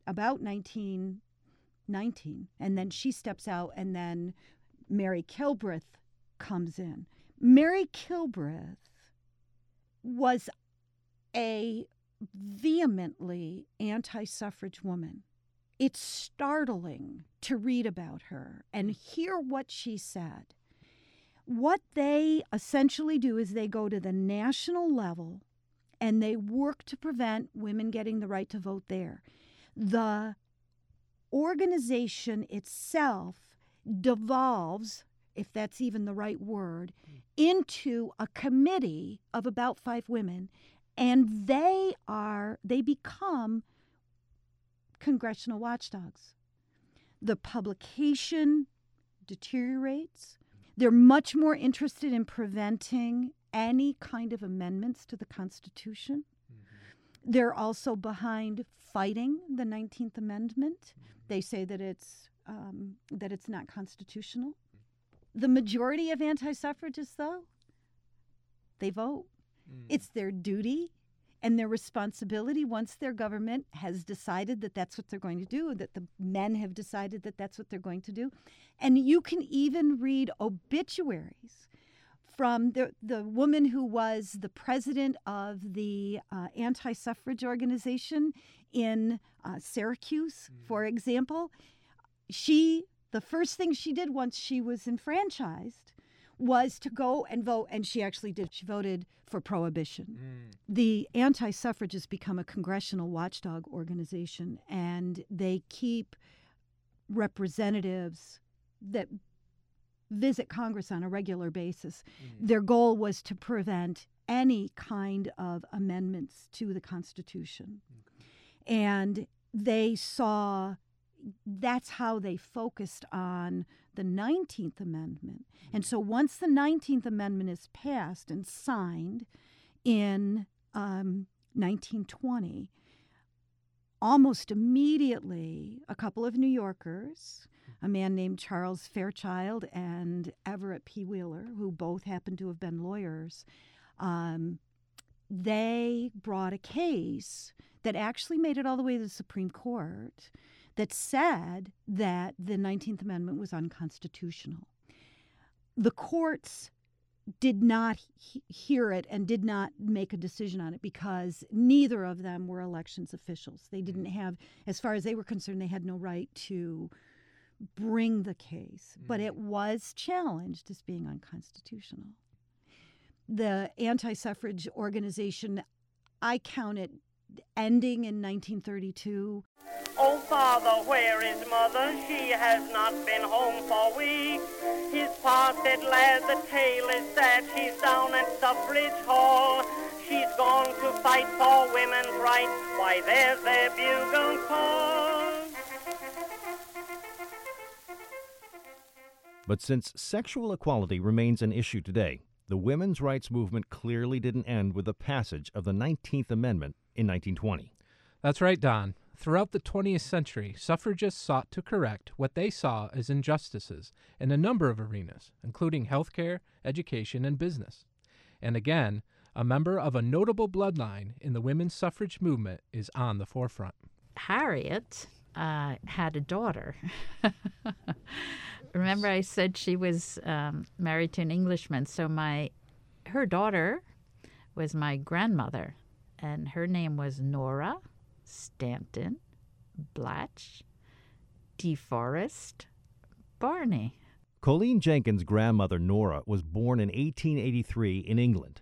about 1919 and then she steps out and then Mary Kilbreth comes in. Mary Kilbreth was a vehemently anti-suffrage woman. It's startling to read about her and hear what she said what they essentially do is they go to the national level and they work to prevent women getting the right to vote there. The organization itself devolves, if that's even the right word, into a committee of about five women, and they are they become congressional watchdogs. The publication deteriorates they're much more interested in preventing any kind of amendments to the Constitution. Mm-hmm. They're also behind fighting the 19th Amendment. Mm-hmm. They say that it's um, that it's not constitutional. The majority of anti-suffragists, though, they vote. It's their duty and their responsibility once their government has decided that that's what they're going to do, that the men have decided that that's what they're going to do. And you can even read obituaries from the, the woman who was the president of the uh, anti suffrage organization in uh, Syracuse, for example. She, the first thing she did once she was enfranchised was to go and vote, and she actually did. She voted for prohibition. Mm. The anti suffragists become a congressional watchdog organization, and they keep representatives that visit Congress on a regular basis. Mm. Their goal was to prevent any kind of amendments to the Constitution. And they saw that's how they focused on the 19th Amendment. And so once the 19th Amendment is passed and signed in um, 1920, almost immediately, a couple of New Yorkers, a man named Charles Fairchild and Everett P. Wheeler, who both happened to have been lawyers, um, they brought a case that actually made it all the way to the Supreme Court that said that the 19th Amendment was unconstitutional. The courts did not he- hear it and did not make a decision on it because neither of them were elections officials. They didn't mm. have, as far as they were concerned, they had no right to bring the case, but it mm. was challenged as being unconstitutional. The anti suffrage organization, I count it ending in 1932. Oh, father, where is mother? She has not been home for weeks. His pa said, lad, the tale is sad. She's down at Suffrage Hall. She's gone to fight for women's rights. Why, there's their bugle call. But since sexual equality remains an issue today, the women's rights movement clearly didn't end with the passage of the 19th Amendment in 1920. That's right, Don. Throughout the 20th century, suffragists sought to correct what they saw as injustices in a number of arenas, including healthcare, education, and business. And again, a member of a notable bloodline in the women's suffrage movement is on the forefront. Harriet uh, had a daughter. Remember, I said she was um, married to an Englishman. So my her daughter was my grandmother, and her name was Nora Stanton Blatch DeForest Barney. Coline Jenkins' grandmother, Nora, was born in 1883 in England.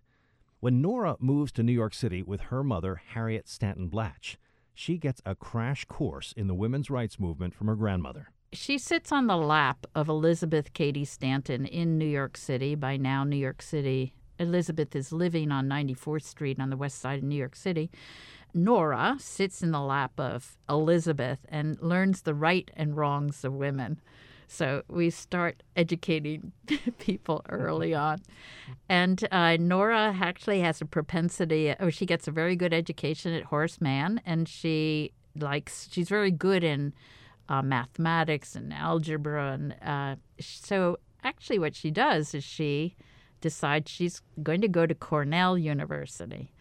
When Nora moves to New York City with her mother, Harriet Stanton Blatch, she gets a crash course in the women's rights movement from her grandmother. She sits on the lap of Elizabeth Cady Stanton in New York City. By now, New York City, Elizabeth is living on 94th Street on the west side of New York City. Nora sits in the lap of Elizabeth and learns the right and wrongs of women. So we start educating people early on. And uh, Nora actually has a propensity, oh, she gets a very good education at Horace Mann, and she likes, she's very good in uh, mathematics and algebra. And uh, so actually, what she does is she decides she's going to go to Cornell University.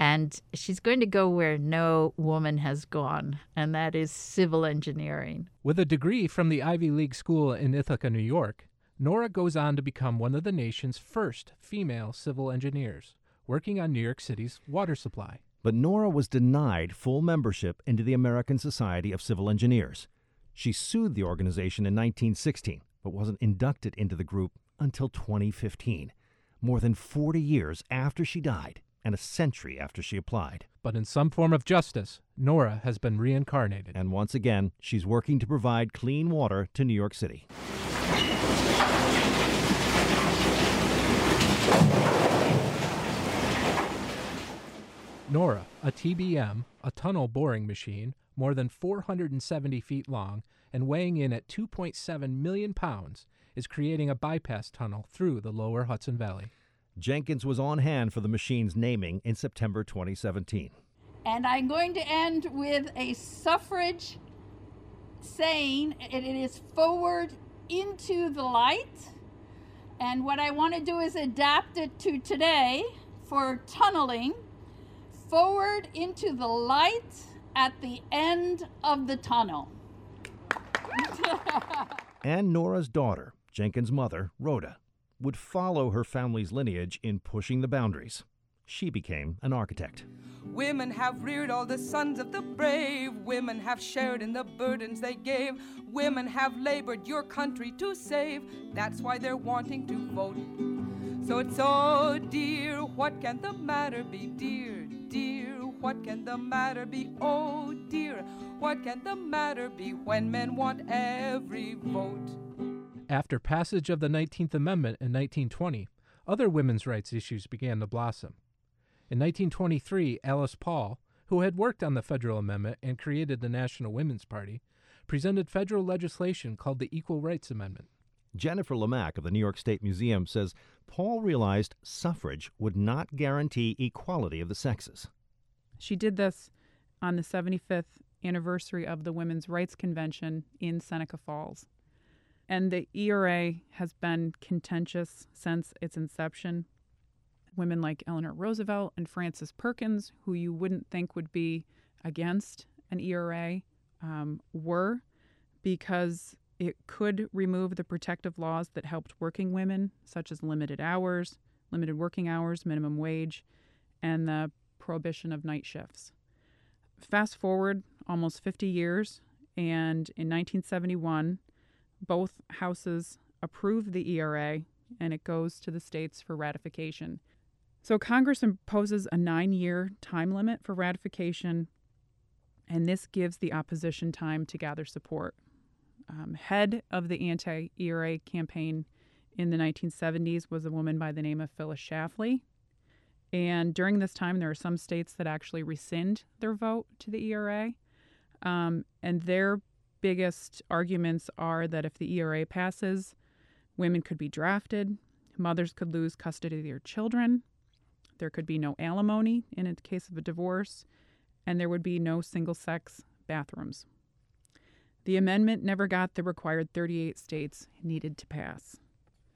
And she's going to go where no woman has gone, and that is civil engineering. With a degree from the Ivy League school in Ithaca, New York, Nora goes on to become one of the nation's first female civil engineers, working on New York City's water supply. But Nora was denied full membership into the American Society of Civil Engineers. She sued the organization in 1916, but wasn't inducted into the group until 2015, more than 40 years after she died and a century after she applied. But in some form of justice, Nora has been reincarnated. And once again, she's working to provide clean water to New York City. Nora, a TBM, a tunnel boring machine, more than 470 feet long and weighing in at 2.7 million pounds, is creating a bypass tunnel through the lower Hudson Valley. Jenkins was on hand for the machine's naming in September 2017. And I'm going to end with a suffrage saying, it is forward into the light. And what I want to do is adapt it to today for tunneling forward into the light at the end of the tunnel. and Nora's daughter, Jenkins' mother, Rhoda, would follow her family's lineage in pushing the boundaries. She became an architect. Women have reared all the sons of the brave. Women have shared in the burdens they gave. Women have labored your country to save. That's why they're wanting to vote. So it's oh dear, what can the matter be, dear, dear? What can the matter be, oh dear? What can the matter be when men want every vote? After passage of the 19th Amendment in 1920, other women's rights issues began to blossom. In 1923, Alice Paul, who had worked on the federal amendment and created the National Women's Party, presented federal legislation called the Equal Rights Amendment. Jennifer Lemak of the New York State Museum says Paul realized suffrage would not guarantee equality of the sexes. She did this on the 75th anniversary of the Women's Rights Convention in Seneca Falls. And the ERA has been contentious since its inception. Women like Eleanor Roosevelt and Frances Perkins, who you wouldn't think would be against an ERA, um, were because it could remove the protective laws that helped working women, such as limited hours, limited working hours, minimum wage, and the prohibition of night shifts. Fast forward almost 50 years, and in 1971, both houses approve the ERA and it goes to the states for ratification. So Congress imposes a nine year time limit for ratification, and this gives the opposition time to gather support. Um, head of the anti ERA campaign in the 1970s was a woman by the name of Phyllis Schlafly. And during this time, there are some states that actually rescind their vote to the ERA. Um, and their biggest arguments are that if the ERA passes, women could be drafted, mothers could lose custody of their children, there could be no alimony in a case of a divorce, and there would be no single sex bathrooms. The amendment never got the required 38 states needed to pass.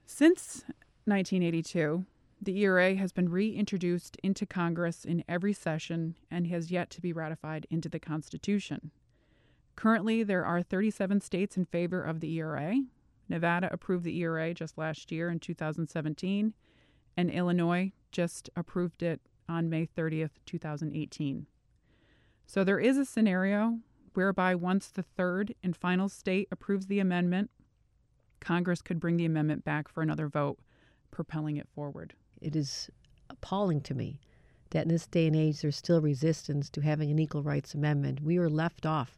Since 1982, the ERA has been reintroduced into Congress in every session and has yet to be ratified into the Constitution. Currently, there are 37 states in favor of the ERA. Nevada approved the ERA just last year in 2017, and Illinois just approved it on May 30th, 2018. So there is a scenario whereby once the third and final state approves the amendment, Congress could bring the amendment back for another vote, propelling it forward. It is appalling to me that in this day and age there's still resistance to having an equal rights amendment. We were left off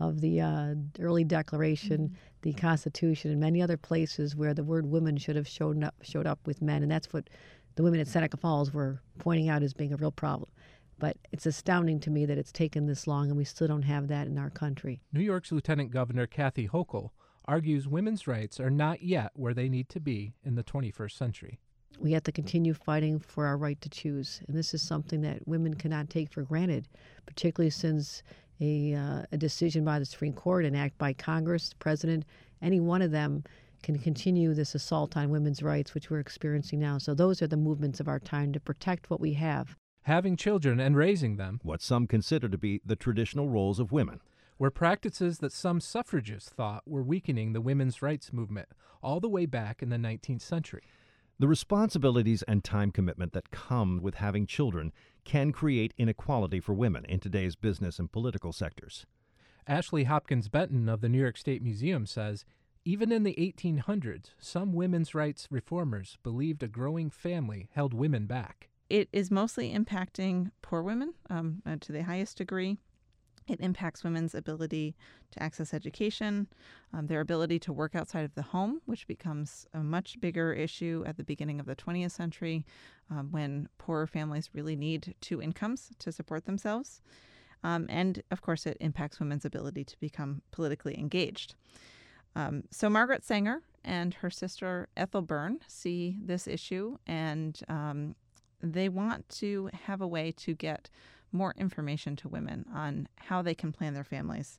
of the uh, early Declaration, mm-hmm. the Constitution, and many other places where the word women should have shown up, showed up with men, and that's what the women at Seneca Falls were pointing out as being a real problem. But it's astounding to me that it's taken this long and we still don't have that in our country. New York's Lieutenant Governor Kathy Hochul argues women's rights are not yet where they need to be in the 21st century. We have to continue fighting for our right to choose. And this is something that women cannot take for granted, particularly since a, uh, a decision by the Supreme Court, an act by Congress, the President, any one of them can continue this assault on women's rights, which we're experiencing now. So those are the movements of our time to protect what we have. Having children and raising them, what some consider to be the traditional roles of women, were practices that some suffragists thought were weakening the women's rights movement all the way back in the 19th century. The responsibilities and time commitment that come with having children can create inequality for women in today's business and political sectors. Ashley Hopkins Benton of the New York State Museum says even in the 1800s, some women's rights reformers believed a growing family held women back. It is mostly impacting poor women um, to the highest degree. It impacts women's ability to access education, um, their ability to work outside of the home, which becomes a much bigger issue at the beginning of the 20th century um, when poorer families really need two incomes to support themselves. Um, and of course, it impacts women's ability to become politically engaged. Um, so, Margaret Sanger and her sister Ethel Byrne see this issue and um, they want to have a way to get more information to women on how they can plan their families.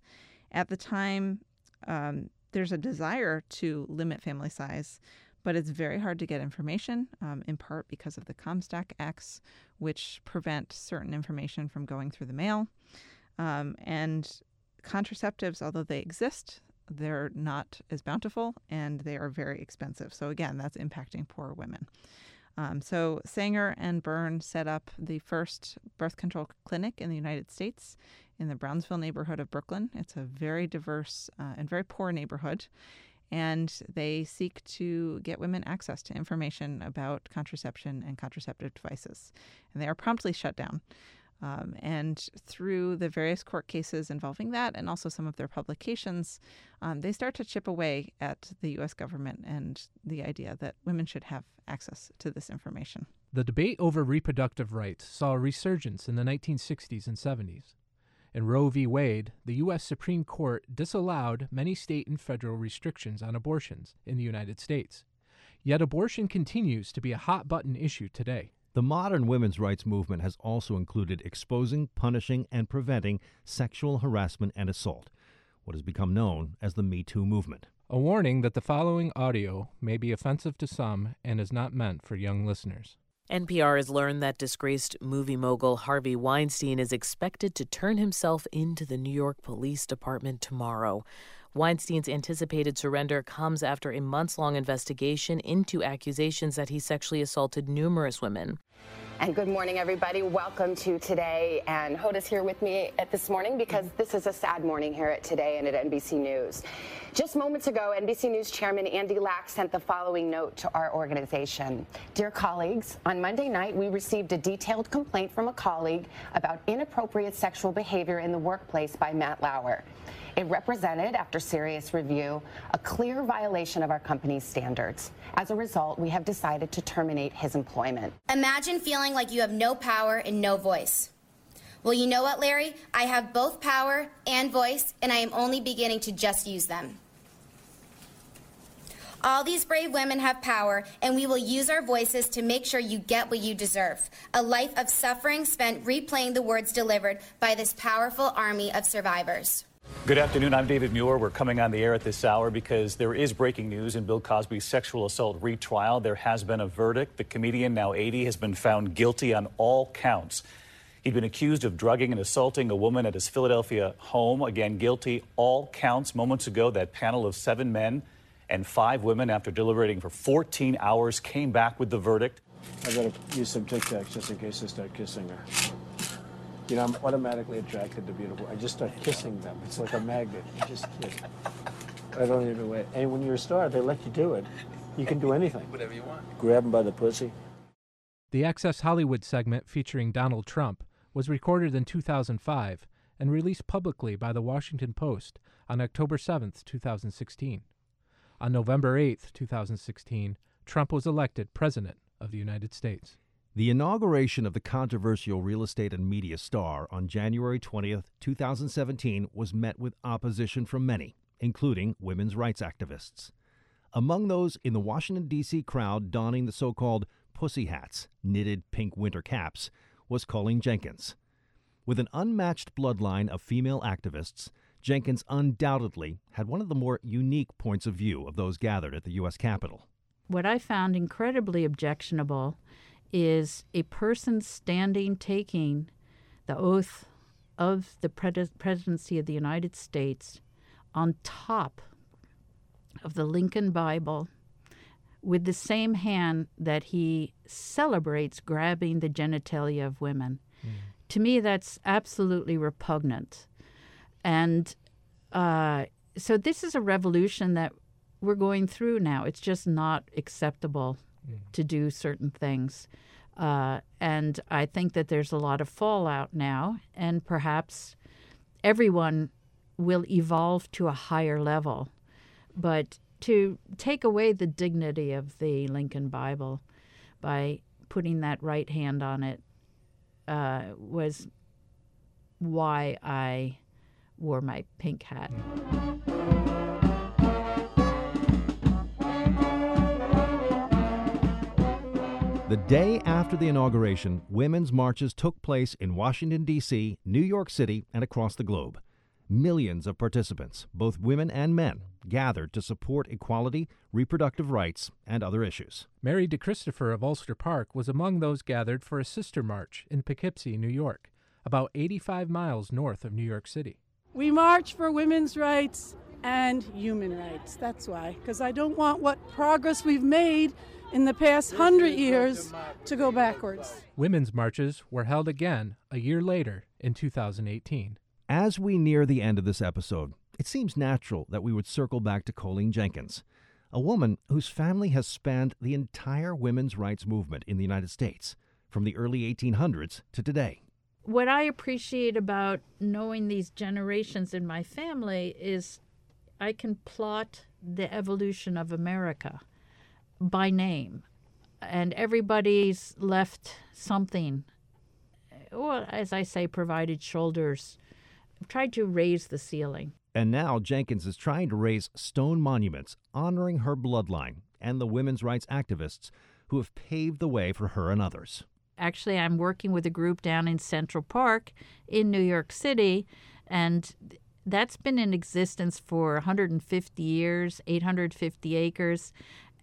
At the time, um, there's a desire to limit family size, but it's very hard to get information, um, in part because of the Comstock Acts, which prevent certain information from going through the mail. Um, and contraceptives, although they exist, they're not as bountiful and they are very expensive. So, again, that's impacting poor women. Um, so, Sanger and Byrne set up the first birth control clinic in the United States in the Brownsville neighborhood of Brooklyn. It's a very diverse uh, and very poor neighborhood. And they seek to get women access to information about contraception and contraceptive devices. And they are promptly shut down. Um, and through the various court cases involving that and also some of their publications, um, they start to chip away at the U.S. government and the idea that women should have access to this information. The debate over reproductive rights saw a resurgence in the 1960s and 70s. In Roe v. Wade, the U.S. Supreme Court disallowed many state and federal restrictions on abortions in the United States. Yet abortion continues to be a hot button issue today. The modern women's rights movement has also included exposing, punishing, and preventing sexual harassment and assault, what has become known as the Me Too movement. A warning that the following audio may be offensive to some and is not meant for young listeners. NPR has learned that disgraced movie mogul Harvey Weinstein is expected to turn himself into the New York Police Department tomorrow. Weinstein's anticipated surrender comes after a months long investigation into accusations that he sexually assaulted numerous women. And good morning, everybody. Welcome to Today. And Hoda's here with me at this morning because this is a sad morning here at Today and at NBC News. Just moments ago, NBC News Chairman Andy Lack sent the following note to our organization. Dear colleagues, on Monday night, we received a detailed complaint from a colleague about inappropriate sexual behavior in the workplace by Matt Lauer. It represented, after serious review, a clear violation of our company's standards. As a result, we have decided to terminate his employment. Imagine feeling like you have no power and no voice. Well, you know what, Larry? I have both power and voice, and I am only beginning to just use them. All these brave women have power, and we will use our voices to make sure you get what you deserve a life of suffering spent replaying the words delivered by this powerful army of survivors. Good afternoon. I'm David Muir. We're coming on the air at this hour because there is breaking news in Bill Cosby's sexual assault retrial. There has been a verdict. The comedian, now 80, has been found guilty on all counts. He'd been accused of drugging and assaulting a woman at his Philadelphia home. Again, guilty, all counts. Moments ago, that panel of seven men and five women, after deliberating for 14 hours, came back with the verdict. I've gotta use some Tic Tacs just in case I start kissing her. You know, I'm automatically attracted to beautiful. I just start kissing them. It's like a magnet. You just kiss. I don't even wait. And when you're a star, they let you do it. You can do anything. Whatever you want. Grab them by the pussy. The Access Hollywood segment featuring Donald Trump was recorded in 2005 and released publicly by the Washington Post on October 7, 2016. On November 8, 2016, Trump was elected President of the United States. The inauguration of the controversial real estate and media star on January 20th, 2017 was met with opposition from many, including women's rights activists. Among those in the Washington, D.C. crowd donning the so called pussy hats, knitted pink winter caps, was Coline Jenkins. With an unmatched bloodline of female activists, Jenkins undoubtedly had one of the more unique points of view of those gathered at the U.S. Capitol. What I found incredibly objectionable is a person standing taking the oath of the presidency of the United States on top of the Lincoln Bible with the same hand that he celebrates grabbing the genitalia of women. Mm. To me, that's absolutely repugnant. And uh, so, this is a revolution that we're going through now. It's just not acceptable mm. to do certain things. Uh, and I think that there's a lot of fallout now, and perhaps everyone will evolve to a higher level. But to take away the dignity of the Lincoln Bible by putting that right hand on it uh, was why I wore my pink hat. The day after the inauguration, women's marches took place in Washington, D.C., New York City, and across the globe. Millions of participants, both women and men, gathered to support equality, reproductive rights, and other issues. Mary DeChristopher of Ulster Park was among those gathered for a sister march in Poughkeepsie, New York, about 85 miles north of New York City. We march for women's rights and human rights. That's why, because I don't want what progress we've made in the past hundred years to go backwards. Women's marches were held again a year later in 2018. As we near the end of this episode, it seems natural that we would circle back to Coline Jenkins, a woman whose family has spanned the entire women's rights movement in the United States, from the early 1800s to today. What I appreciate about knowing these generations in my family is I can plot the evolution of America by name, and everybody's left something. Well, as I say, provided shoulders. I've tried to raise the ceiling. And now Jenkins is trying to raise stone monuments honoring her bloodline and the women's rights activists who have paved the way for her and others. Actually, I'm working with a group down in Central Park in New York City, and that's been in existence for 150 years, 850 acres.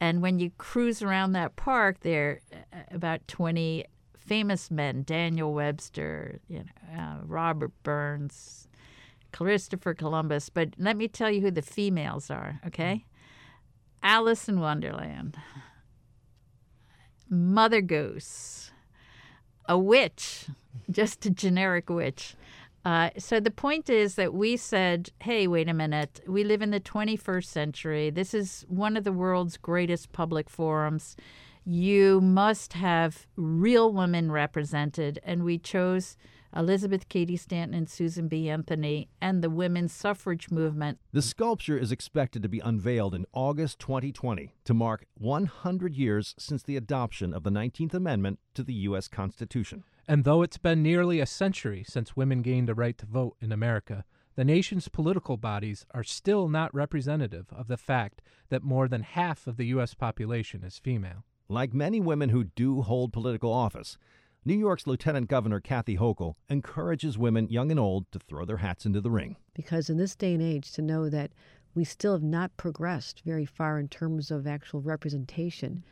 And when you cruise around that park, there are about 20 famous men Daniel Webster, you know, uh, Robert Burns, Christopher Columbus. But let me tell you who the females are, okay? Alice in Wonderland, Mother Goose, a witch, just a generic witch. Uh, so the point is that we said, hey, wait a minute. We live in the 21st century. This is one of the world's greatest public forums. You must have real women represented. And we chose Elizabeth Cady Stanton and Susan B. Anthony and the women's suffrage movement. The sculpture is expected to be unveiled in August 2020 to mark 100 years since the adoption of the 19th Amendment to the U.S. Constitution. And though it's been nearly a century since women gained a right to vote in America, the nation's political bodies are still not representative of the fact that more than half of the U.S. population is female. Like many women who do hold political office, New York's Lieutenant Governor Kathy Hochul encourages women, young and old, to throw their hats into the ring. Because in this day and age, to know that we still have not progressed very far in terms of actual representation.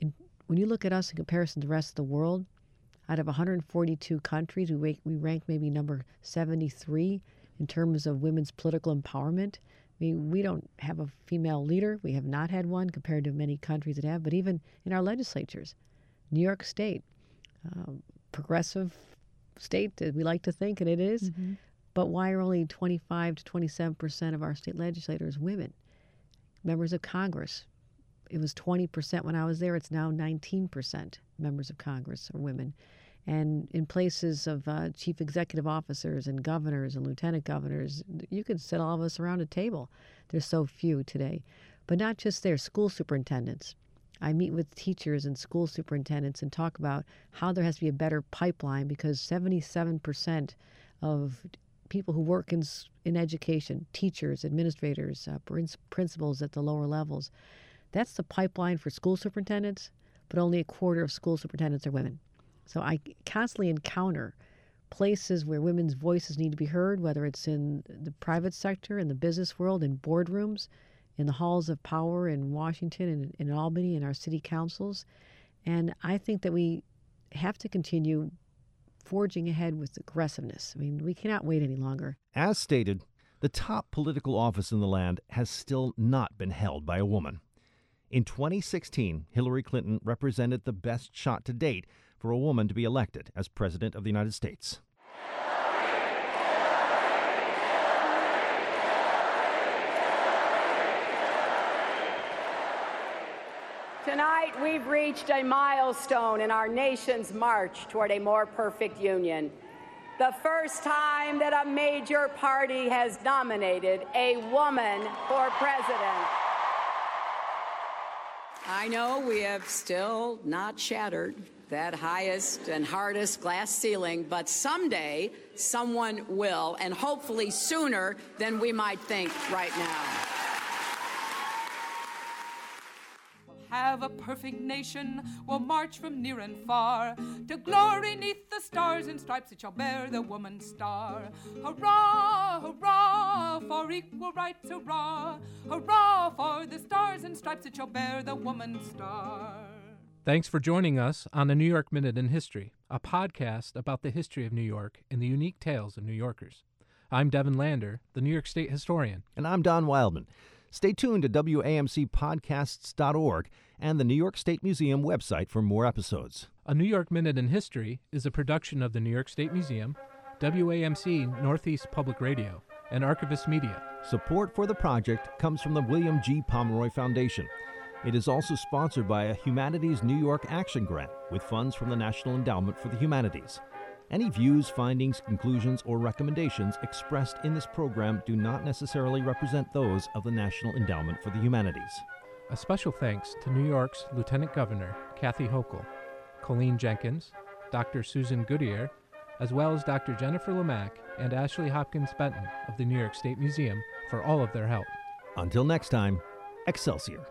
And when you look at us in comparison to the rest of the world, out of 142 countries, we rank, we rank maybe number 73 in terms of women's political empowerment. I mean, we don't have a female leader. We have not had one compared to many countries that have, but even in our legislatures. New York State, uh, progressive state that we like to think, and it is, Mm-hmm. But why are only 25 to 27 percent of our state legislators women? Members of Congress, it was 20 percent when I was there. It's now 19 percent members of Congress are women. And in places of uh, chief executive officers and governors and lieutenant governors, you could sit all of us around a table. There's so few today. But not just there, school superintendents. I meet with teachers and school superintendents and talk about how there has to be a better pipeline because 77% of people who work in, in education, teachers, administrators, uh, principals at the lower levels, that's the pipeline for school superintendents, but only a quarter of school superintendents are women. So I constantly encounter places where women's voices need to be heard, whether it's in the private sector, in the business world, in boardrooms, in the halls of power in Washington and in Albany, in our city councils. And I think that we have to continue forging ahead with aggressiveness. I mean, we cannot wait any longer. As stated, the top political office in the land has still not been held by a woman. In 2016, Hillary Clinton represented the best shot to date for a woman to be elected as President of the United States. Tonight, we've reached a milestone in our nation's march toward a more perfect union. The first time that a major party has nominated a woman for president. I know we have still not shattered that highest and hardest glass ceiling, but someday someone will, and hopefully sooner than we might think right now. have a perfect nation. We'll march from near and far to glory neath the stars and stripes that shall bear the woman's star. Hurrah, hurrah for equal rights, hurrah! Hurrah for the stars and stripes that shall bear the woman's star. Thanks for joining us on the New York Minute in History, a podcast about the history of New York and the unique tales of New Yorkers. I'm Devin Lander, the New York State historian. And I'm Don Wildman. Stay tuned to WAMCpodcasts.org and the New York State Museum website for more episodes. A New York Minute in History is a production of the New York State Museum, WAMC Northeast Public Radio, and Archivist Media. Support for the project comes from the William G. Pomeroy Foundation. It is also sponsored by a Humanities New York Action Grant with funds from the National Endowment for the Humanities. Any views, findings, conclusions, or recommendations expressed in this program do not necessarily represent those of the National Endowment for the Humanities. A special thanks to New York's Lieutenant Governor Kathy Hochul, Coline Jenkins, Dr. Susan Goodier, as well as Dr. Jennifer Lemak and Ashley Hopkins Benton of the New York State Museum for all of their help. Until next time, Excelsior.